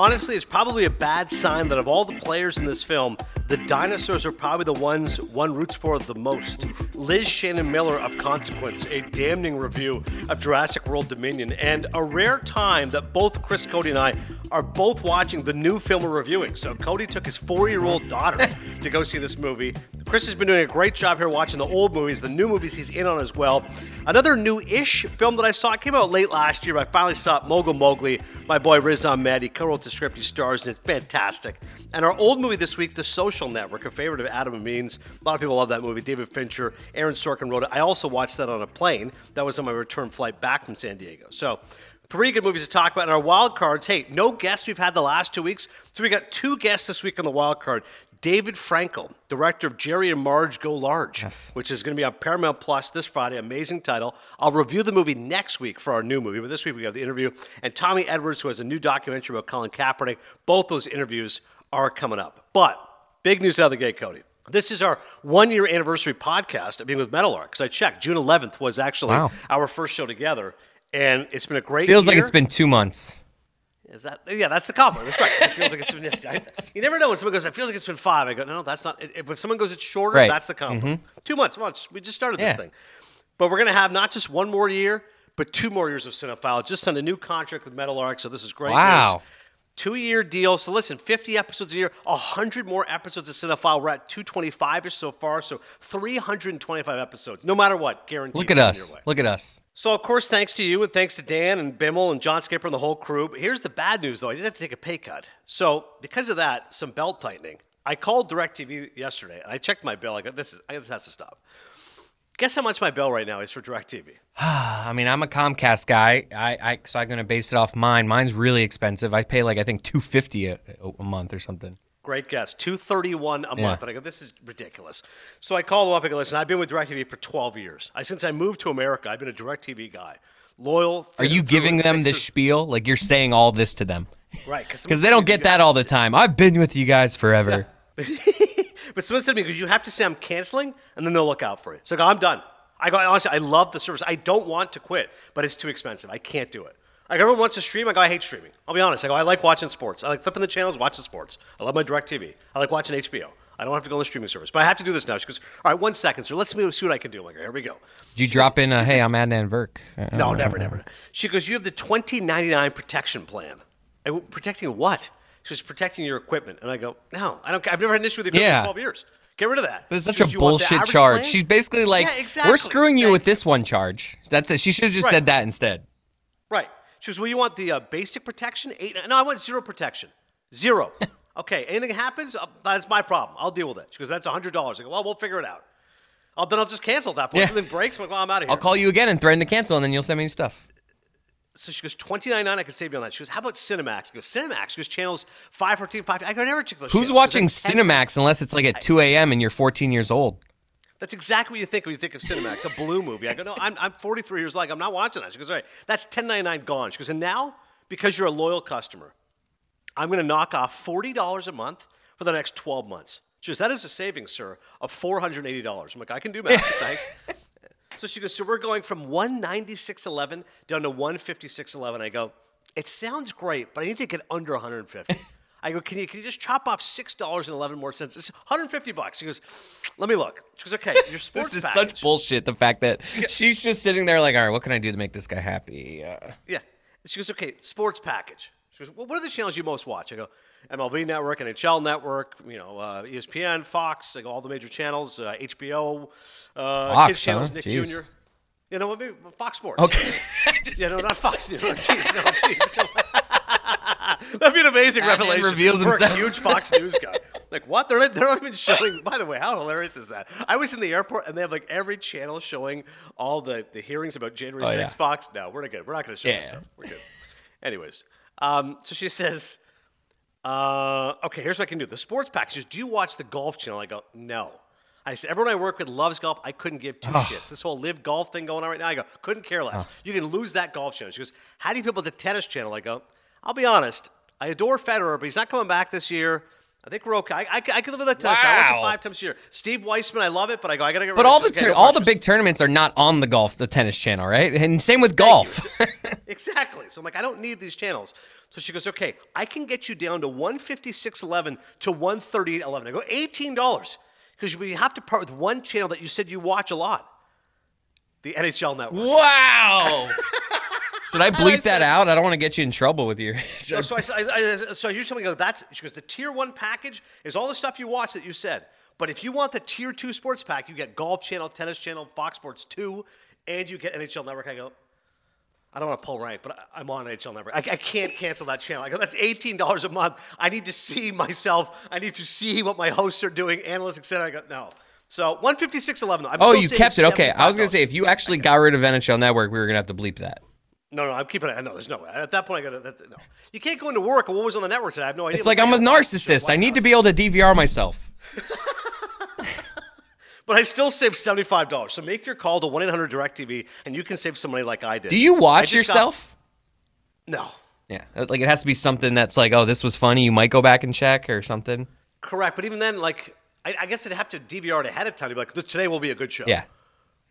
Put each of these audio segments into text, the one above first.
honestly, it's probably a bad sign that of all the players in this film, the dinosaurs are probably the ones one roots for the most. Liz Shannon Miller of Consequence, a damning review of Jurassic World Dominion, and a rare time that both Chris Cody and I are both watching the new film we're reviewing. So Cody took his four-year-old daughter to go see this movie. Chris has been doing a great job here watching the old movies, the new movies he's in on as well. Another new-ish film that I saw, came out late last year, I finally saw it, Mogul Mowgli. My boy Riz Ahmed, he co-wrote the script, he stars, and it's fantastic. And our old movie this week, The Social Network, a favorite of Adam Amin's. A lot of people love that movie. David Fincher, Aaron Sorkin wrote it. I also watched that on a plane. That was on my return flight back from San Diego. So Three good movies to talk about And our wild cards. Hey, no guests we've had the last two weeks. So we got two guests this week on the wild card. David Frankel, director of Jerry and Marge Go Large, Yes. which is going to be on Paramount Plus this Friday. Amazing title. I'll review the movie next week for our new movie, but this week we have the interview. And Tommy Edwards, who has a new documentary about Colin Kaepernick. Both those interviews are coming up. But big news out of the gate, Cody. This is our one year anniversary podcast of being with Meadowlark. Because I checked, June 11th was actually Wow. our first show together. And it's been a great Feels like it's been two months. Is that yeah? That's the compliment. That's right. It feels like it's been. I, you never know when someone goes. It feels like it's been five. I go, no, no, that's not. If, if someone goes, it's shorter. Right. That's the compliment. Mm-hmm. Two months. Months. We just started Yeah. this thing, but we're gonna have not just one more year, but two more years of Cinephile. Just on a new contract with Meadowlark. So this is great. Wow. news. Two year deal. So listen, 50 episodes a year, 100 more episodes of Cinephile. We're at 225 ish so far. So 325 episodes, no matter what, guaranteed. Look at us. Look at us. So, of course, thanks to you and thanks to Dan and Bimmel and John Skipper and the whole crew. But here's the bad news, though. I did have to take a pay cut. So, because of that, some belt tightening. I called DirecTV yesterday and I checked my bill. I go, this, is, I, this has to stop. Guess how much my bill right now is for DirecTV? I mean, I'm a Comcast guy. I, I so I'm gonna base it off mine. Mine's really expensive. I pay like I think 250 a, a month or something. Great guess. 231 a Yeah. month. And I go, this is ridiculous. So I call them up. I go, listen, I've been with DirecTV for 12 years. I, since I moved to America, I've been a DirecTV guy. Loyal. Are you giving them this spiel? Like you're saying all this to them? Right. Because they don't get that all the time. I've been with you guys forever. But someone said to me, because you have to say I'm canceling, and then they'll look out for you. So I go, I'm done. I go, honestly, I love the service. I don't want to quit, but it's too expensive. I can't do it. Like everyone wants to stream. I go, I hate streaming. I'll be honest. I go, I like watching sports. I like flipping the channels, watching sports. I love my direct TV. I like watching HBO. I don't have to go on the streaming service. But I have to do this now. She goes, all right, one second, sir. Let's see what I can do. I'm like, here we go. Did you drop in a hey, I'm Adnan Virk? No, never, never. She goes, you have the 2099 protection plan. I protecting what? She goes, protecting your equipment. And I go, no, I don't. I've never had an issue with the equipment Yeah. in 12 years. Get rid of that. It's She such a "Do you want the bullshit charge. plan?" She's basically like, Yeah, exactly. we're screwing you Thank with this one charge. That's it. She should have just Right. said that instead. Right. She goes, well, you want the uh, basic protection? Eight? No, I want zero protection. Zero. okay. Anything happens, uh, that's my problem. I'll deal with it. She goes, that's hundred dollars. I go, well, we'll figure it out. Oh, then I'll just cancel that point. Yeah. If something breaks, I'm like, well, I'm out of here. I'll call you again and threaten to cancel, and then you'll send me stuff. So she goes, twenty nine nine. I can save you on that. She goes, how about Cinemax? I go, Cinemax. She goes, channels five fourteen five. I go, never check those. Who's channels. watching goes, "That's 10 Cinemax unless it's like at 2 a.m. and you're 14 years old? That's exactly what you think when you think of Cinemax, a blue movie. I go, no, I'm, I'm 43 years old. I'm not watching that. She goes, all right, that's 10.99 gone. She goes, and now because you're a loyal customer, I'm going to knock off $40 a month for the next 12 months. She goes, that is a savings, sir, of $480. I'm like, I can do math. Thanks. So she goes, so we're going from 196.11 down to 156.11. I go, it sounds great, but I need to get under 150. I go, can you, can you just chop off $6.11 more cents? It's 150 bucks. She goes, let me look. She goes, okay, your sports This is package. such bullshit. The fact that she's just sitting there like, all right, what can I do to make this guy happy? Uh, Yeah. She goes, okay, sports package. She goes, well, what are the channels you most watch? I go, MLB Network, NHL Network, you know, uh, ESPN, Fox, go, all the major channels, uh, HBO, uh, Fox, Kids channels, huh? Nick Jeez. Jr. You know, maybe Fox Sports. okay. Yeah, no, not Fox News. Oh, Jeez, no, jeez. That'd be an amazing Adnan revelation. reveals We're himself. a huge Fox News guy. Like what? They're they're not even showing. By the way, how hilarious is that? I was in the airport and they have like every channel showing all the, the hearings about January Oh, 6th. yeah. Fox. No, we're not good. We're not going to show Yeah. that stuff. We're good. Anyways, um, so she says, uh, okay, here's what I can do. The sports package. She goes, Do you watch the golf channel? I go, no. I said, everyone I work with loves golf. I couldn't give two shits. This whole live golf thing going on right now. I go, couldn't care less. You can lose that golf channel. She goes, how do you feel about the tennis channel? I go, I'll be honest. I adore Federer, but he's not coming back this year. I think we're okay. I, I, I can live with that tennis. I watch it five times a year. Steve Weissman, I love it, but I go, I gotta get But of all it. the Just, okay, tur- all the big tournaments are not on the golf, the tennis channel, right? And same with Thank golf. Exactly. So I'm like, I don't need these channels. So she goes, okay, I can get you down to 156.11 to 138.11. I go, $18 because we have to part with one channel that you said you watch a lot, the NHL Network. wow. Should I bleep that said- out? I don't want to get you in trouble with your. So, so I, said- I, I, so you told me, go, that's, she goes, the tier one package is all the stuff you watch that you said. But if you want the tier two sports pack, you get Golf Channel, Tennis Channel, Fox Sports 2, and you get NHL Network. I go, I don't want to pull rank, but I- I'm on NHL Network. I, I can't cancel that channel. I go, that's $18 a month. I need to see myself. I need to see what my hosts are doing, analysts, etc. I go, no. So 156.11. I'm oh, still you kept it. Okay, I was gonna say if you actually got rid of NHL Network, we were gonna have to bleep that. No, no, I'm keeping it. No, there's no way. At that point, I got to. That's, no, you can't go into work. What was on the network today? I have no idea. It's like I'm a narcissist. I need to be able to DVR myself. But I still saved seventy-five dollars. So make your call to one eight hundred Direct TV, and you can save some money like I did. Do you watch just got- yourself? no, Yeah, like it has to be something that's like, oh, this was funny. You might go back and check or something. correct. But even then, like, I, I guess I'd have to DVR it ahead of time to be like, today will be a good show. Yeah,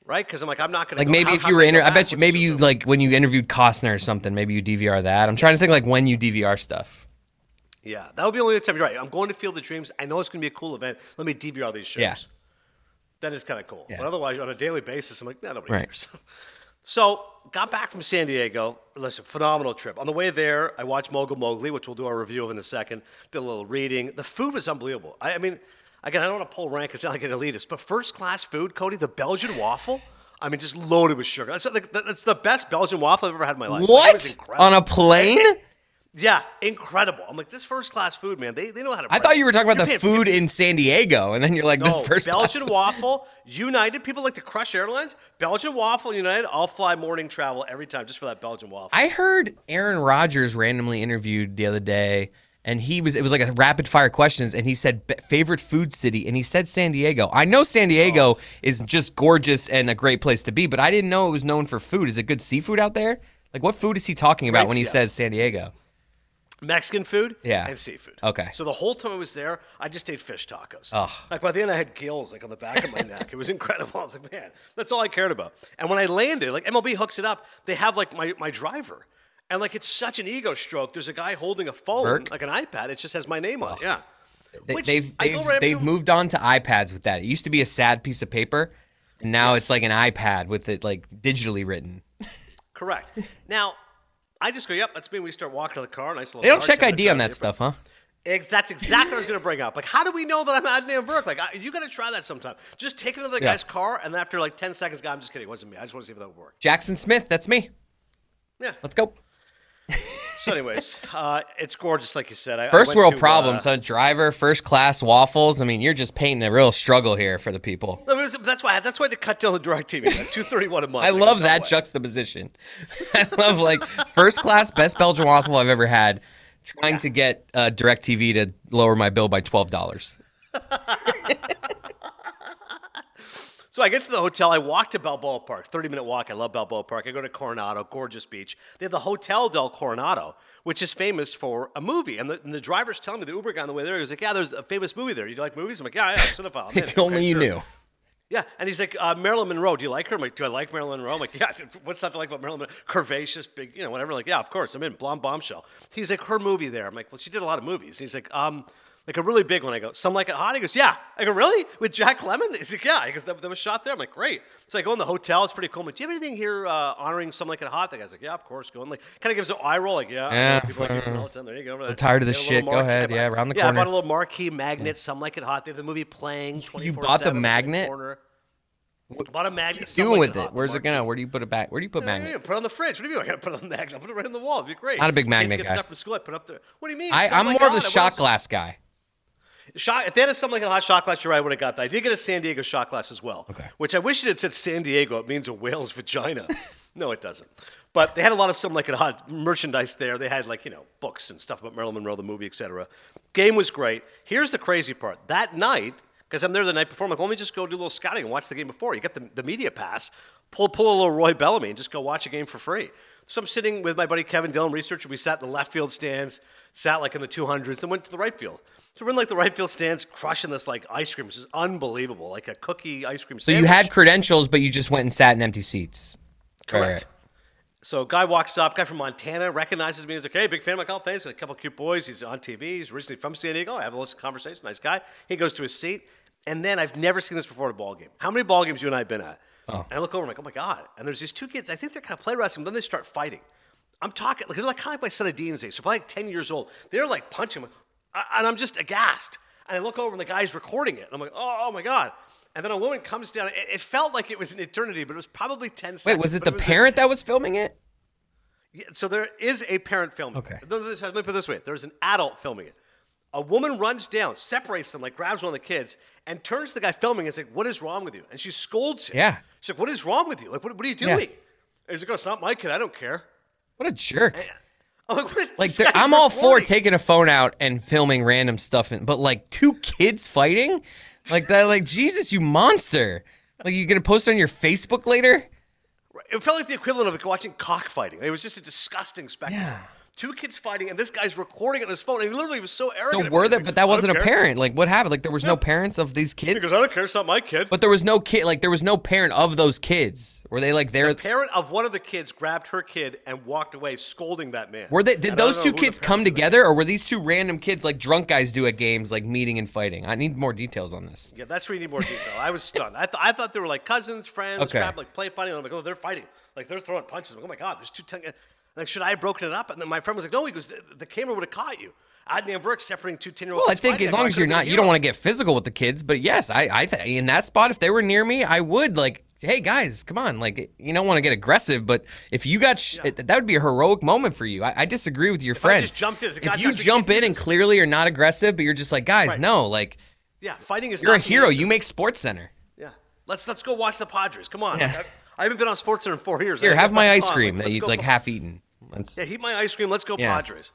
Right? Because I'm like, I'm not going to. like maybe if you were inter- I bet you maybe you like when you interviewed Costner or something. Maybe you DVR that. I'm trying to think like when you DVR stuff. Yeah, that would be the only time. You're right. I'm going to Field of Dreams. I know it's going to be a cool event. Let me DVR these shows. Yeah. That is kind of cool. Yeah. But otherwise, on a daily basis, I'm like, nah, nobody Right. cares. So, got back from San Diego. Listen, phenomenal trip. On the way there, I watched Mogul Mowgli, which we'll do our review of in a second. Did a little reading. The food was unbelievable. I, I mean, again, I don't want to pull rank. It's not like an elitist, but first class food, Cody, the Belgian waffle. I mean, just loaded with sugar. That's, like, that's the best Belgian waffle I've ever had in my life. Like, it was What incredible. on a plane? Yeah, incredible. I'm like, this first class food, man. They, they know how to. I thought you were talking about You're the food in San Diego, and then you're like, this no, first Belgian waffle, United. People like to crush airlines. Belgian waffle, United. I'll fly morning travel every time just for that Belgian waffle. I heard Aaron Rodgers randomly interviewed the other day, and he was it was like a rapid fire questions, and he said favorite food city, and he said San Diego. I know San Diego Oh. is just gorgeous and a great place to be, but I didn't know it was known for food. Is it good seafood out there? Like what food is he talking about Great when he stuff. says San Diego? Mexican food, Yeah. and seafood. Okay. So the whole time I was there, I just ate fish tacos. Ugh. Like by the end, I had gills like on the back of my neck. It was incredible. I was like, man, that's all I cared about. And when I landed, like MLB hooks it up, they have like my my driver. And like it's such an ego stroke. There's a guy holding a phone, Virk? like an iPad. It just has my name on it. Yeah. They, Which they've they've, right they've moved on to iPads with that. It used to be a sad piece of paper, and now it's like an iPad with it like digitally written. Correct. Now, I just go, yep, that's me. We start walking to the car. Nice little They don't check ID on that stuff, huh? That's exactly what I was going to bring up. Like, how do we know that I'm Adnan Virk? Like, I, you got to try that sometime. Just take it to the Yeah. guy's car, and after like 10 seconds, go, I'm just kidding. It wasn't me. I just want to see if that would work. Jackson Smith, that's me. Yeah. Let's go. So, anyways, uh, it's gorgeous, like you said. I, I First went world to, problems. uh, driver, first class waffles. I mean, you're just painting a real struggle here for the people. that that's why. That's why they cut down the direct TV. Two thirty one a month. I love no that juxtaposition. I love like first class best Belgian waffle I've ever had. Trying to get uh, TV to lower my bill by twelve dollars. So I get to the hotel. I walk to Balboa Park, 30 minute walk. I love Balboa Park. I go to Coronado, gorgeous beach. They have the Hotel del Coronado, which is famous for a movie. And the, and the driver's telling me, the Uber guy on the way there, he was like, Yeah, there's a famous movie there. You like movies? I'm like, Yeah, yeah, cinephile. I'm in." If only Okay, you sure. knew. Yeah, and he's like, uh, Marilyn Monroe. Do you like her? I'm like, Do I like Marilyn Monroe? I'm like, Yeah. What's not to like about Marilyn Monroe? Curvaceous, big, you know, whatever. Like, yeah, of course. I'm in. Blonde Bombshell. He's like, Her movie there. I'm like, Well, she did a lot of movies. He's like, Um, like a really big one. I go, Some Like It Hot? He goes, Yeah. I go, Really? With Jack Lemmon? He's like, Yeah. He goes, That, that was shot there. I'm like, Great. So I go in the hotel. It's pretty cool. I'm like, Do you have anything here uh, honoring Some Like It Hot? The guy's like, Yeah, of course. Go Going like, kind of gives an eye roll. Like, Yeah. Yeah, People like you from Milton. There you go. I'm tired of this shit. Go ahead. Yeah, around the yeah, corner. I bought a little marquee magnet. Some Like It Hot. They have the movie playing. You bought the 24/7 in magnet? corner. Bought a magnet. What Some you doing with It it? Where's it gonna? Where do you put it back? Where do you put yeah, magnet? yeah, put it on the fridge. What do you mean? I gotta put it on the magnet. I'll put it right on the wall. It'd be great. Not a big magnet Kids get guy. stuff from school. I put up there. What do you mean? I, like more of the shot glass guy. Shot, if they had something like a hot shot glass, you're right. I would have got that. I did get a San Diego shot glass as well. Okay. Which I wish it had said San Diego. It means a whale's vagina. no, it doesn't. But they had a lot of some like a hot merchandise there. They had like you know books and stuff about Marilyn Monroe, the movie, etc. Game was great. Here's the crazy part. That night, because I'm there the night before, I'm like, let me just go do a little scouting and watch the game before. You get the, the media pass, pull pull a little Roy Bellamy and just go watch a game for free. So I'm sitting with my buddy Kevin Dillon, researcher. We sat in the left field stands, sat like in the 200s, then went to the right field. So we're in like the right field stands, crushing this like ice cream, which is unbelievable, like a cookie ice cream. So you had credentials, but you just went and sat in empty seats. correct. So guy walks up, guy from Montana recognizes me. He's like, "Hey, big fan of my call. Thanks. Got a couple cute boys. He's on TV. He's originally from San Diego. I have a little conversation. Nice guy. He goes to his seat, and then I've never seen this before at a ball game. How many ball games you and I have been at? Oh. And I look over, I'm like, oh my god. And there's these two kids. I think they're kind of play wrestling. But then they start fighting. I'm talking like they're like kind of like my son of Dean's age. So probably like 10 years old. They're like punching, and I'm just aghast. And I look over, and the guy's recording it. And I'm like, oh, oh my god. And then a woman comes down. It, it felt like it was an eternity, but it was probably 10 seconds. Wait, was it the was a- parent that was filming it? yeah, so there is a parent filming. Okay. it. Let me put it this way: there's an adult filming it. A woman runs down, separates them, like grabs one of the kids, and turns to the guy filming and is like, "What is wrong with you?" And she scolds him. Yeah. She's like, "What is wrong with you? Like, what, what are you Yeah. doing?" And he's like, "Oh, it's not my kid. I don't care." What a jerk. I'm like, what? Like This there- guy's I'm all for taking a phone out and filming random stuff, in, but like two kids fighting, like that, like Jesus, you monster! Like you're gonna post it on your Facebook later? It felt like the equivalent of watching cockfighting. It was just a disgusting spectacle. Yeah. Two kids fighting, and this guy's recording on his phone, and he literally was so arrogant. So were there? But that wasn't a parent. Like what happened? Like there was no parents of these kids. Because "I don't care. It's not my kid." But there was no kid. Like there was no parent of those kids. Were they like there? the parent of one of the kids grabbed her kid and walked away, scolding that man. Were they? Did don't those two kids come parents of the- together, or were these two random kids like drunk guys do at games, like meeting and fighting? I need more details on this. Yeah, that's where you need more detail. I was stunned. I, th- I thought they were like cousins, friends, Okay. like play fighting. I'm like, oh, they're fighting. Like they're throwing punches. I'm like, oh my god, there's two. Ten- like, should I have broken it up? And then my friend was like, no. He goes, the, the camera would have caught you. Adnan Virk separating two 10 year olds. Well, I think as long as you're not, you don't want to get physical with the kids. But yes, I, I th- in that spot, if they were near me, I would like, hey guys, come on, like you don't want to get aggressive, but if you got, sh- that would be a heroic moment for you. I, I disagree with your I friend. just jumped in, it's like, guys, if you jump in and clearly are not aggressive, but you're just like, guys, Right. no, like Yeah, fighting is you're a hero. You make Sports Center. Yeah, let's let's go watch the Padres. Come on. Yeah. Like, I, haven't been on Sports Center in four years. Here, have my ice cream that you like half eaten. That's, Yeah, heat my ice cream. Let's go Yeah. Padres.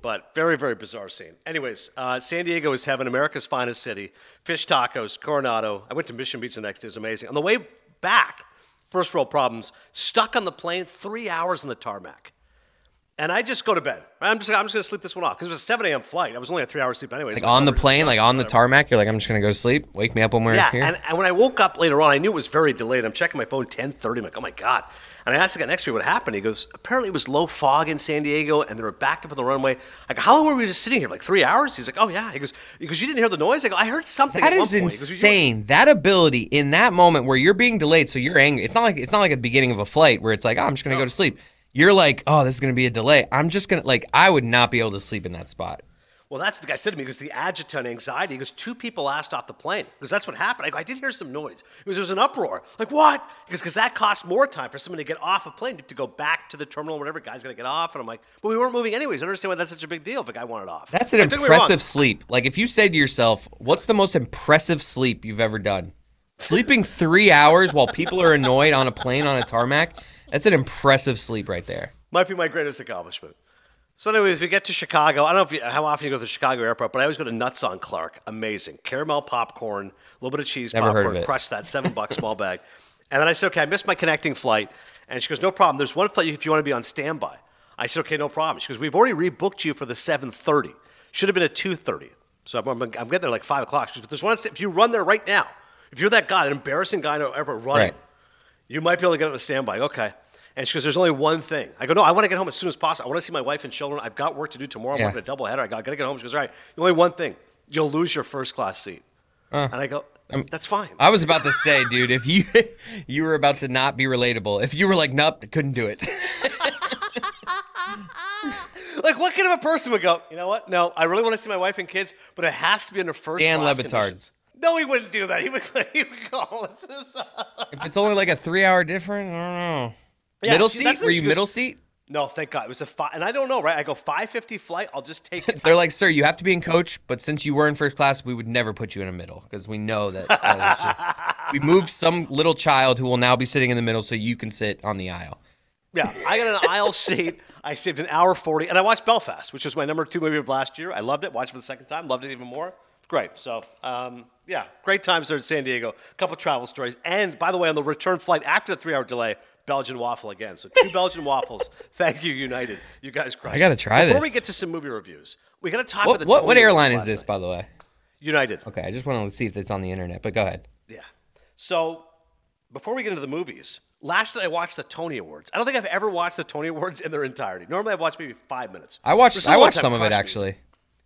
But very, very bizarre scene. Anyways, uh, San Diego is having America's finest city. Fish tacos, Coronado. I went to Mission Beach the next day. It was amazing. On the way back, first world problems. Stuck on the plane, three hours on the tarmac. And I just go to bed. I'm just, I'm just going to sleep this one off because it was a 7 a.m. flight. I was only a three hour sleep anyways. like on the phone was just plane, like on the tarmac. You're like, I'm just gonna go to sleep. Wake me up when we're Yeah, here. and, and when I woke up later on, I knew it was very delayed. I'm checking my phone 10:30. I'm like, oh my god. And I asked the guy next to me what happened. He goes, apparently it was low fog in San Diego, and they were backed up on the runway. Like, how long were we just sitting here? Like three hours? He's like, oh yeah. He goes, because you didn't hear the noise. I go, I heard something. That is. Goes, insane. That ability in that moment where you're being delayed, so you're angry. It's not like it's not like at the beginning of a flight where it's like, oh, I'm just gonna go to sleep. You're like, oh, this is gonna be a delay. I'm just gonna like, I would not be able to sleep in that spot. Well, that's what the guy said to me because the adjutant anxiety. because two people asked off the plane because that's what happened. I go, I did hear some noise. He goes, there was an uproar. Like what? Because because that costs more time for someone to get off a plane to go back to the terminal, whatever. Guy's gonna get off, and I'm like, but we weren't moving anyways. I don't understand why that's such a big deal if a guy wanted off. That's an Like, don't get me wrong. impressive sleep. Like if you said to yourself, what's the most impressive sleep you've ever done? Sleeping three hours while people are annoyed on a plane on a tarmac. That's an impressive sleep right there. Might be my greatest accomplishment. So, anyways, we get to Chicago. I don't know if you, how often you go to the Chicago airport, but I always go to Nuts on Clark. Amazing. Caramel popcorn, a little bit of cheese Never popcorn. Crush that, seven bucks, small bag. And then I said, okay, I missed my connecting flight. And she goes, no problem. There's one flight if you want to be on standby. I said, okay, no problem. She goes, we've already rebooked you for the 7.30. Should have been at 2.30. So I'm, I'm, I'm getting there like 5 o'clock. She goes, but there's one, if you run there right now, if you're that guy, that embarrassing guy to ever run, Right. you might be able to get on a standby. Okay. And she goes, There's only one thing. I go, No, I want to get home as soon as possible. I want to see my wife and children. I've got work to do tomorrow. I'm Yeah. working a double header. I got to get home. She goes, All right, the only one thing. You'll lose your first class seat. and I go, That's fine. I was about to say, dude, if you you were about to not be relatable, if you were like, nope, couldn't do it. like, what kind of a person would go, You know what? No, I really want to see my wife and kids, but it has to be under first Dan class Le Batard. conditions. No, he wouldn't do that. He would, he would go, "This is, uh, if it's only like a three hour difference, I don't know. Yeah, middle she- seat? Were you goes- middle seat? No, thank God. It was a five. And I don't know, right? I go 550 flight. I'll just take it. They're like, sir, you have to be in coach, but since you were in first class, we would never put you in a middle because we know that, that is just. We moved some little child who will now be sitting in the middle so you can sit on the aisle. Yeah, I got an aisle seat. I saved an hour 40, and I watched Belfast, which was my number two movie of last year. I loved it. Watched it for the second time. Loved it even more. great. So, um, yeah, great times there in San Diego. A couple travel stories. And by the way, on the return flight after the three hour delay, Belgian waffle again. So, two Belgian waffles. Thank you, United. You guys crushed I gotta try Before we get to some movie reviews, we got to talk What about the what, what airline is this, night. by the way? United. Okay, I just want to see if it's on the internet, but go ahead. Yeah. So before we get into the movies, last night I watched the Tony Awards. I don't think I've ever watched the Tony Awards in their entirety. Normally I've watched maybe five minutes. I watched I watched some of it actually.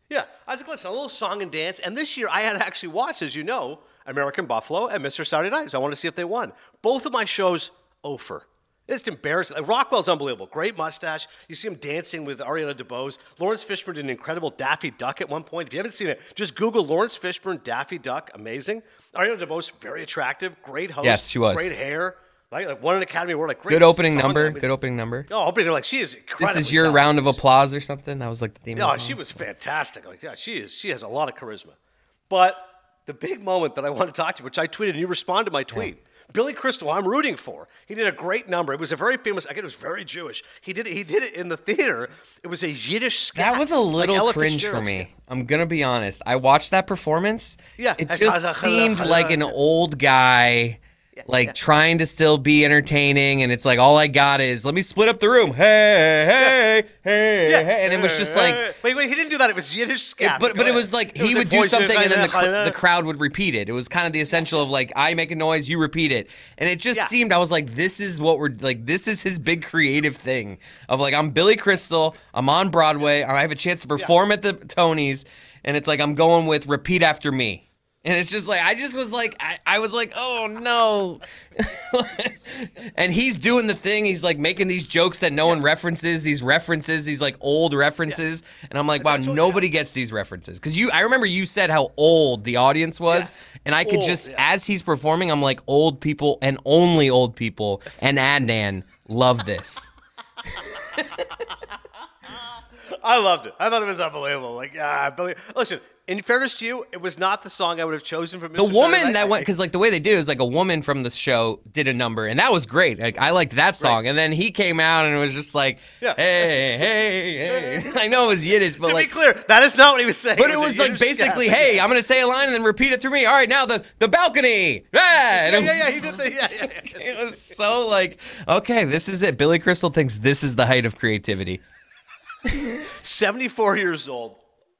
Yeah, I was like, listen, a little song and dance. And this year I had actually watched, as you know, American Buffalo and Mr. Saturday Night. So I wanted to see if they won. Both of my shows, Ofer. It's embarrassing. Like, Rockwell's unbelievable. Great mustache. You see him dancing with Ariana DeBose. Laurence Fishburne did an incredible Daffy Duck at one point. If you haven't seen it, just Google Laurence Fishburne, Daffy Duck. Amazing. Ariana DeBose, very attractive. Great host. Yes, she was. Great hair. Like, like won an Academy Award. Like great Good opening song. number. I mean- Good opening number. Oh, opening like she is This is your round of applause or something. That was like the theme. No, of the she was fantastic. Like, yeah, she is. She has a lot of charisma. But the big moment that I want to talk to you, which I tweeted, and you responded to my tweet. Billy Crystal, I'm rooting for. He did a great number. It was a very famous. Again, it was very Jewish. He did it. He did it in the theater. It was a Yiddish scat. That was a little Ella cringe for me. scat. I'm gonna be honest. I watched that performance. Yeah. it just I- I- seemed like an old guy, like trying to still be entertaining, and it's like all I got is let me split up the room. Hey, hey, hey, Yeah. hey, and it was just like. wait, wait. He didn't do that. It was Yiddish scat. but but it was like he was would do something and then the, the crowd would repeat it. It was kind of the essential of like I make a noise, you repeat it, and it just Yeah. seemed I was like this is what we're like this is his big creative thing of like I'm Billy Crystal, I'm on Broadway, I have a chance to perform at the Tonys, and it's like I'm going with repeat after me. And it's just like I just was like I, I was like oh no, and he's doing the thing. He's like making these jokes that no one references. These references, these like old references, and I'm like wow, nobody gets these references because you. I remember you said how old the audience was, Yes. and I could Old, just yeah. as he's performing, I'm like old people and only old people and Adnan love this. I loved it. I thought it was unbelievable. Like, yeah, Billy. Listen, in fairness to you, it was not the song I would have chosen for Mr. The woman Saturday Night. that went because like the way they did it was like a woman from the show did a number and that was great. Like I liked that song, and then he came out and it was just like, Yeah. hey, hey, hey. I know it was Yiddish, but To like be clear, that is not what he was saying. But it was like basically, hey, I'm gonna say a line and then repeat it through me. All right, now the the balcony. Yeah, and Yeah, it yeah, was- yeah. He did the, yeah, yeah, yeah. It was so like, okay, this is it. Billy Crystal thinks this is the height of creativity. 74 years old.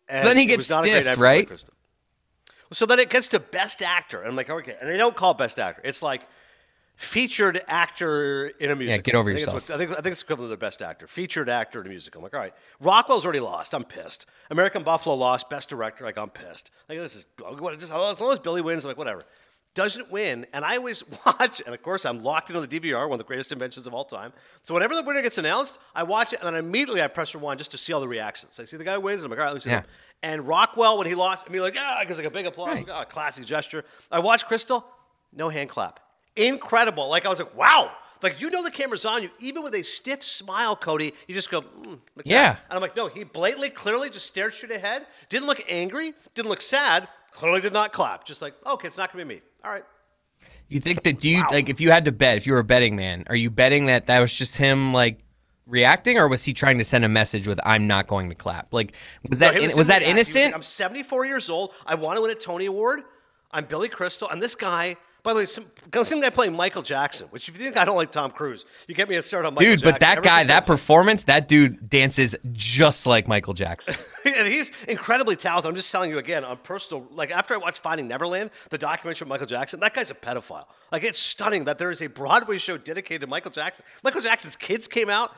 and then he gets was not a great stiffed, night for Billy right? So then it gets to Best Actor. And I'm like, okay. And they don't call it Best Actor. It's like featured actor in a musical. get over I think yourself. I think, I think it's equivalent to the Best Actor. Featured actor in a musical. I'm like, all right. Rockwell's already lost. I'm pissed. American Buffalo lost. Best Director. Like, I'm pissed. Like, this is, oh, what, just, oh, as long as Billy wins, I'm like, whatever. Doesn't win. And I always watch, and of course, I'm locked into the DVR, one of the greatest inventions of all time. So whenever the winner gets announced, I watch it, and then immediately I press rewind just to see all the reactions. I see the guy wins, and I'm like, all right, let me see Yeah. them. And Rockwell, when he lost, I mean, like, ah, because like a big applause, Right. ah, classic gesture. I watch Crystal, no hand clap. Incredible. Like, I was like, wow. Like, you know the camera's on you. Even with a stiff smile, Cody, you just go, mm, like that. Yeah. And I'm like, no, he blatantly, clearly just stared straight ahead. Didn't look angry, didn't look sad, clearly did not clap. Just like, okay, it's not going to be me. All right. You think that do you like if you had to bet, if you were a betting man, are you betting that that was just him like reacting, or was he trying to send a message with "I'm not going to clap"? Like was that No, he in- was, that he was like, innocent? I'm 74 years old. I want to win a Tony Award. I'm Billy Crystal, and this guy. By the way, some, some guy playing Michael Jackson. Which, if you think I don't like Tom Cruise, you get me a start on Michael Dude, Jackson. but that Ever guy, that performance, that dude dances just like Michael Jackson. and he's incredibly talented. I'm just telling you again on personal. Like after I watched Finding Neverland, the documentary of Michael Jackson, that guy's a pedophile. Like it's stunning that there is a Broadway show dedicated to Michael Jackson. Michael Jackson's kids came out.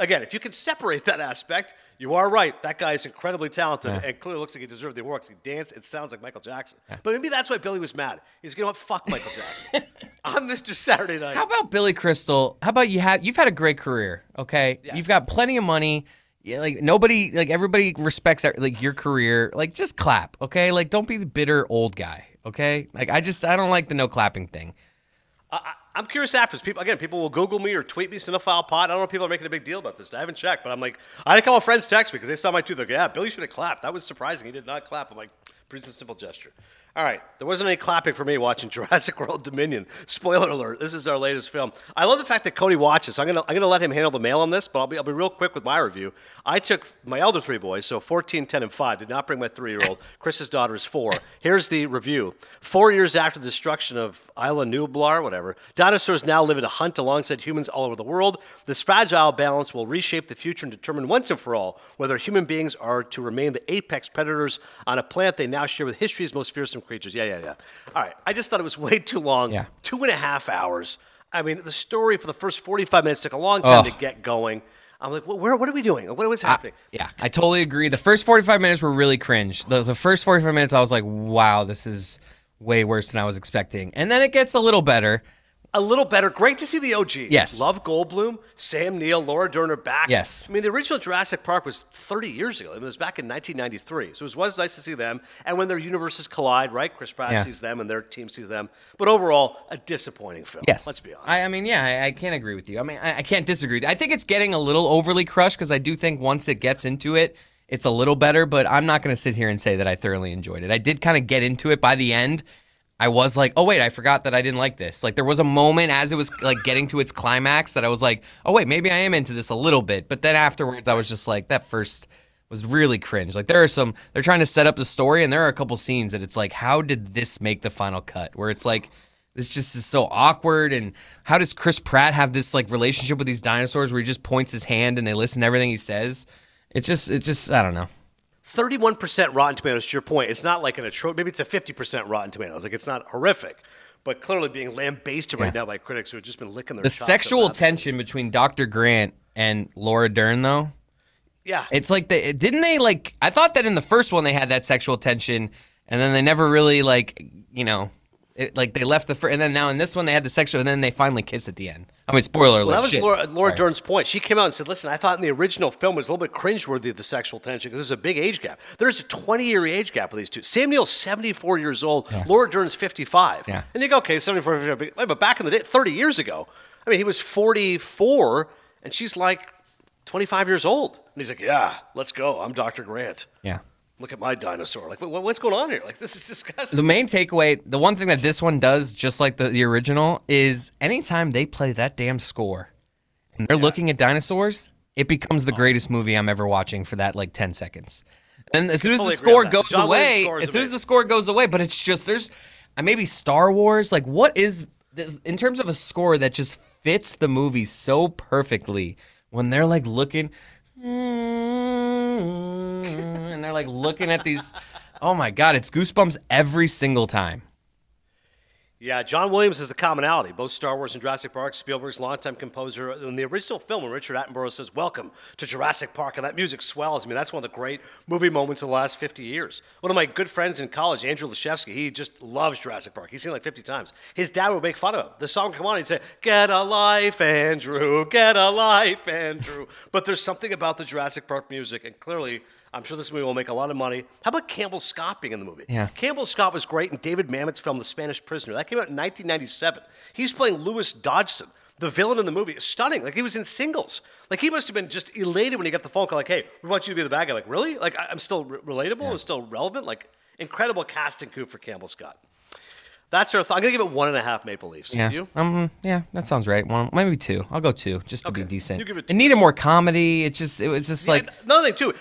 Again, if you can separate that aspect, you are right. That guy is incredibly talented and clearly looks like he deserved the award he danced. It sounds like Michael Jackson. But maybe that's why Billy was mad. He's going to fuck Michael Jackson. I'm Mr. Saturday Night. How about Billy Crystal? How about you have you've had a great career, okay? Yes. You've got plenty of money. Yeah, like nobody, like everybody respects like your career. Like just clap, okay? Like don't be the bitter old guy, okay? Like I just I don't like the no clapping thing. I- I'm curious after this. People again, people will Google me or tweet me cinephile pod. I don't know if people are making a big deal about this. I haven't checked, but I'm like, I had a couple friends text me because they saw my tweet. They're like, yeah, Billy should have clapped. That was surprising. He did not clap. I'm like, pretty simple gesture. All right, there wasn't any clapping for me watching Jurassic World Dominion. Spoiler alert: this is our latest film. I love the fact that Cody watches. I'm gonna I'm gonna let him handle the mail on this, but I'll be I'll be real quick with my review. I took my elder three boys, so 14, 10, and five. Did not bring my three year old. Chris's daughter is four. Here's the review. Four years after the destruction of Isla Nublar, whatever, dinosaurs now live in a hunt alongside humans all over the world. This fragile balance will reshape the future and determine once and for all whether human beings are to remain the apex predators on a planet they now share with history's most fearsome creatures. Yeah, yeah, yeah. All right. I just thought it was way too long. Yeah. Two and a half hours. I mean, the story for the first 45 minutes took a long time Oh. to get going. I'm like, where, what are we doing? What was happening? Yeah, I totally agree. The first 45 minutes were really cringe. The, the first 45 minutes, I was like, wow, this is way worse than I was expecting. And then it gets a little better. A little better. Great to see the OGs. Yes. Love Goldblum, Sam Neill, Laura Dern are back. Yes. I mean, the original Jurassic Park was 30 years ago. I mean, it was back in 1993. So it was nice to see them. And when their universes collide, right? Chris Pratt Yeah. sees them and their team sees them. But overall, a disappointing film. Yes. Let's be honest. I, I mean, yeah, I, I can't agree with you. I mean, I, I can't disagree. I think it's getting a little overly crushed because I do think once it gets into it, it's a little better, but I'm not going to sit here and say that I thoroughly enjoyed it. I did kind of get into it by the end. I was like, oh, wait, I forgot that I didn't like this. Like, there was a moment as it was like getting to its climax that I was like, oh, wait, maybe I am into this a little bit. But then afterwards, I was just like, that first was really cringe. Like, there are some, they're trying to set up the story, and there are a couple scenes that it's like, how did this make the final cut? Where it's like, this just is so awkward. And how does Chris Pratt have this like relationship with these dinosaurs where he just points his hand and they listen to everything he says? It just, it just, I don't know. 31% Rotten Tomatoes, to your point. It's not like an atro Maybe it's a 50% Rotten Tomatoes. Like, it's not horrific. But clearly being lambasted right now by critics who have just been licking their The sexual tension between Dr. Grant and Laura Dern, though, Yeah. it's like they didn't they like. I thought that in the first one they had that sexual tension, and then they never really like, you know, it, like they left the first, and then now in this one they had the sexual, and then they finally kiss at the end. I mean, spoiler alert. Well, that was shit. Laura, Laura. Dern's point. She came out and said, "Listen, I thought in the original film it was a little bit cringeworthy of the sexual tension because there's a big age gap. There's a 20 year age gap with these two. Sam Neill's 74 years old. Laura Dern's 55. Yeah. And you go, okay, 74, 55, but back in the day, 30 years ago, I mean, he was 44 and she's like 25 years old. And he's like, "Yeah, let's go. I'm Dr. Grant. Yeah. Look at my dinosaur. Like, what, what's going on here? Like, this is disgusting." The main takeaway, the one thing that this one does, just like the, the original, is anytime they play that damn score and they're looking at dinosaurs, it becomes the greatest movie I'm ever watching for that like 10 seconds. And as soon as the score goes John away, as soon as the score goes away, but it's just, there's uh, maybe Star Wars, like what is, this, in terms of a score that just fits the movie so perfectly when they're like looking, Mm, and they're like looking at these. Oh my god, it's goosebumps every single time. Yeah, John Williams is the commonality. Both Star Wars and Jurassic Park. Spielberg's longtime composer. In the original film, when Richard Attenborough says, Welcome to Jurassic Park, and that music swells. I mean, that's one of the great movie moments of the last 50 years. One of my good friends in college, Andrew Leshevsky, he just loves Jurassic Park. He's seen it like 50 times. His dad would make fun of him. The song would come on, he'd say, Get a life, Andrew, get a life, Andrew. but there's something about the Jurassic Park music, and clearly, I'm sure this movie will make a lot of money. How about Campbell Scott being in the movie? Yeah. Campbell Scott was great in David Mamet's film The Spanish Prisoner. That came out in 1997. He's playing Lewis Dodgson, the villain in the movie. It's stunning. Like he was in singles. Like he must have been just elated when he got the phone call. Like, hey, we want you to be the bad guy. Like, really? Like I'm still re- relatable and still relevant. Like incredible casting coup for Campbell Scott. That's our thought. I'm gonna give it one and a half Maple Leafs. Yeah, You? um, yeah, that sounds right. One, maybe two. I'll go two, just to be decent. You give it it needed more comedy. It just, it was just like, another thing too.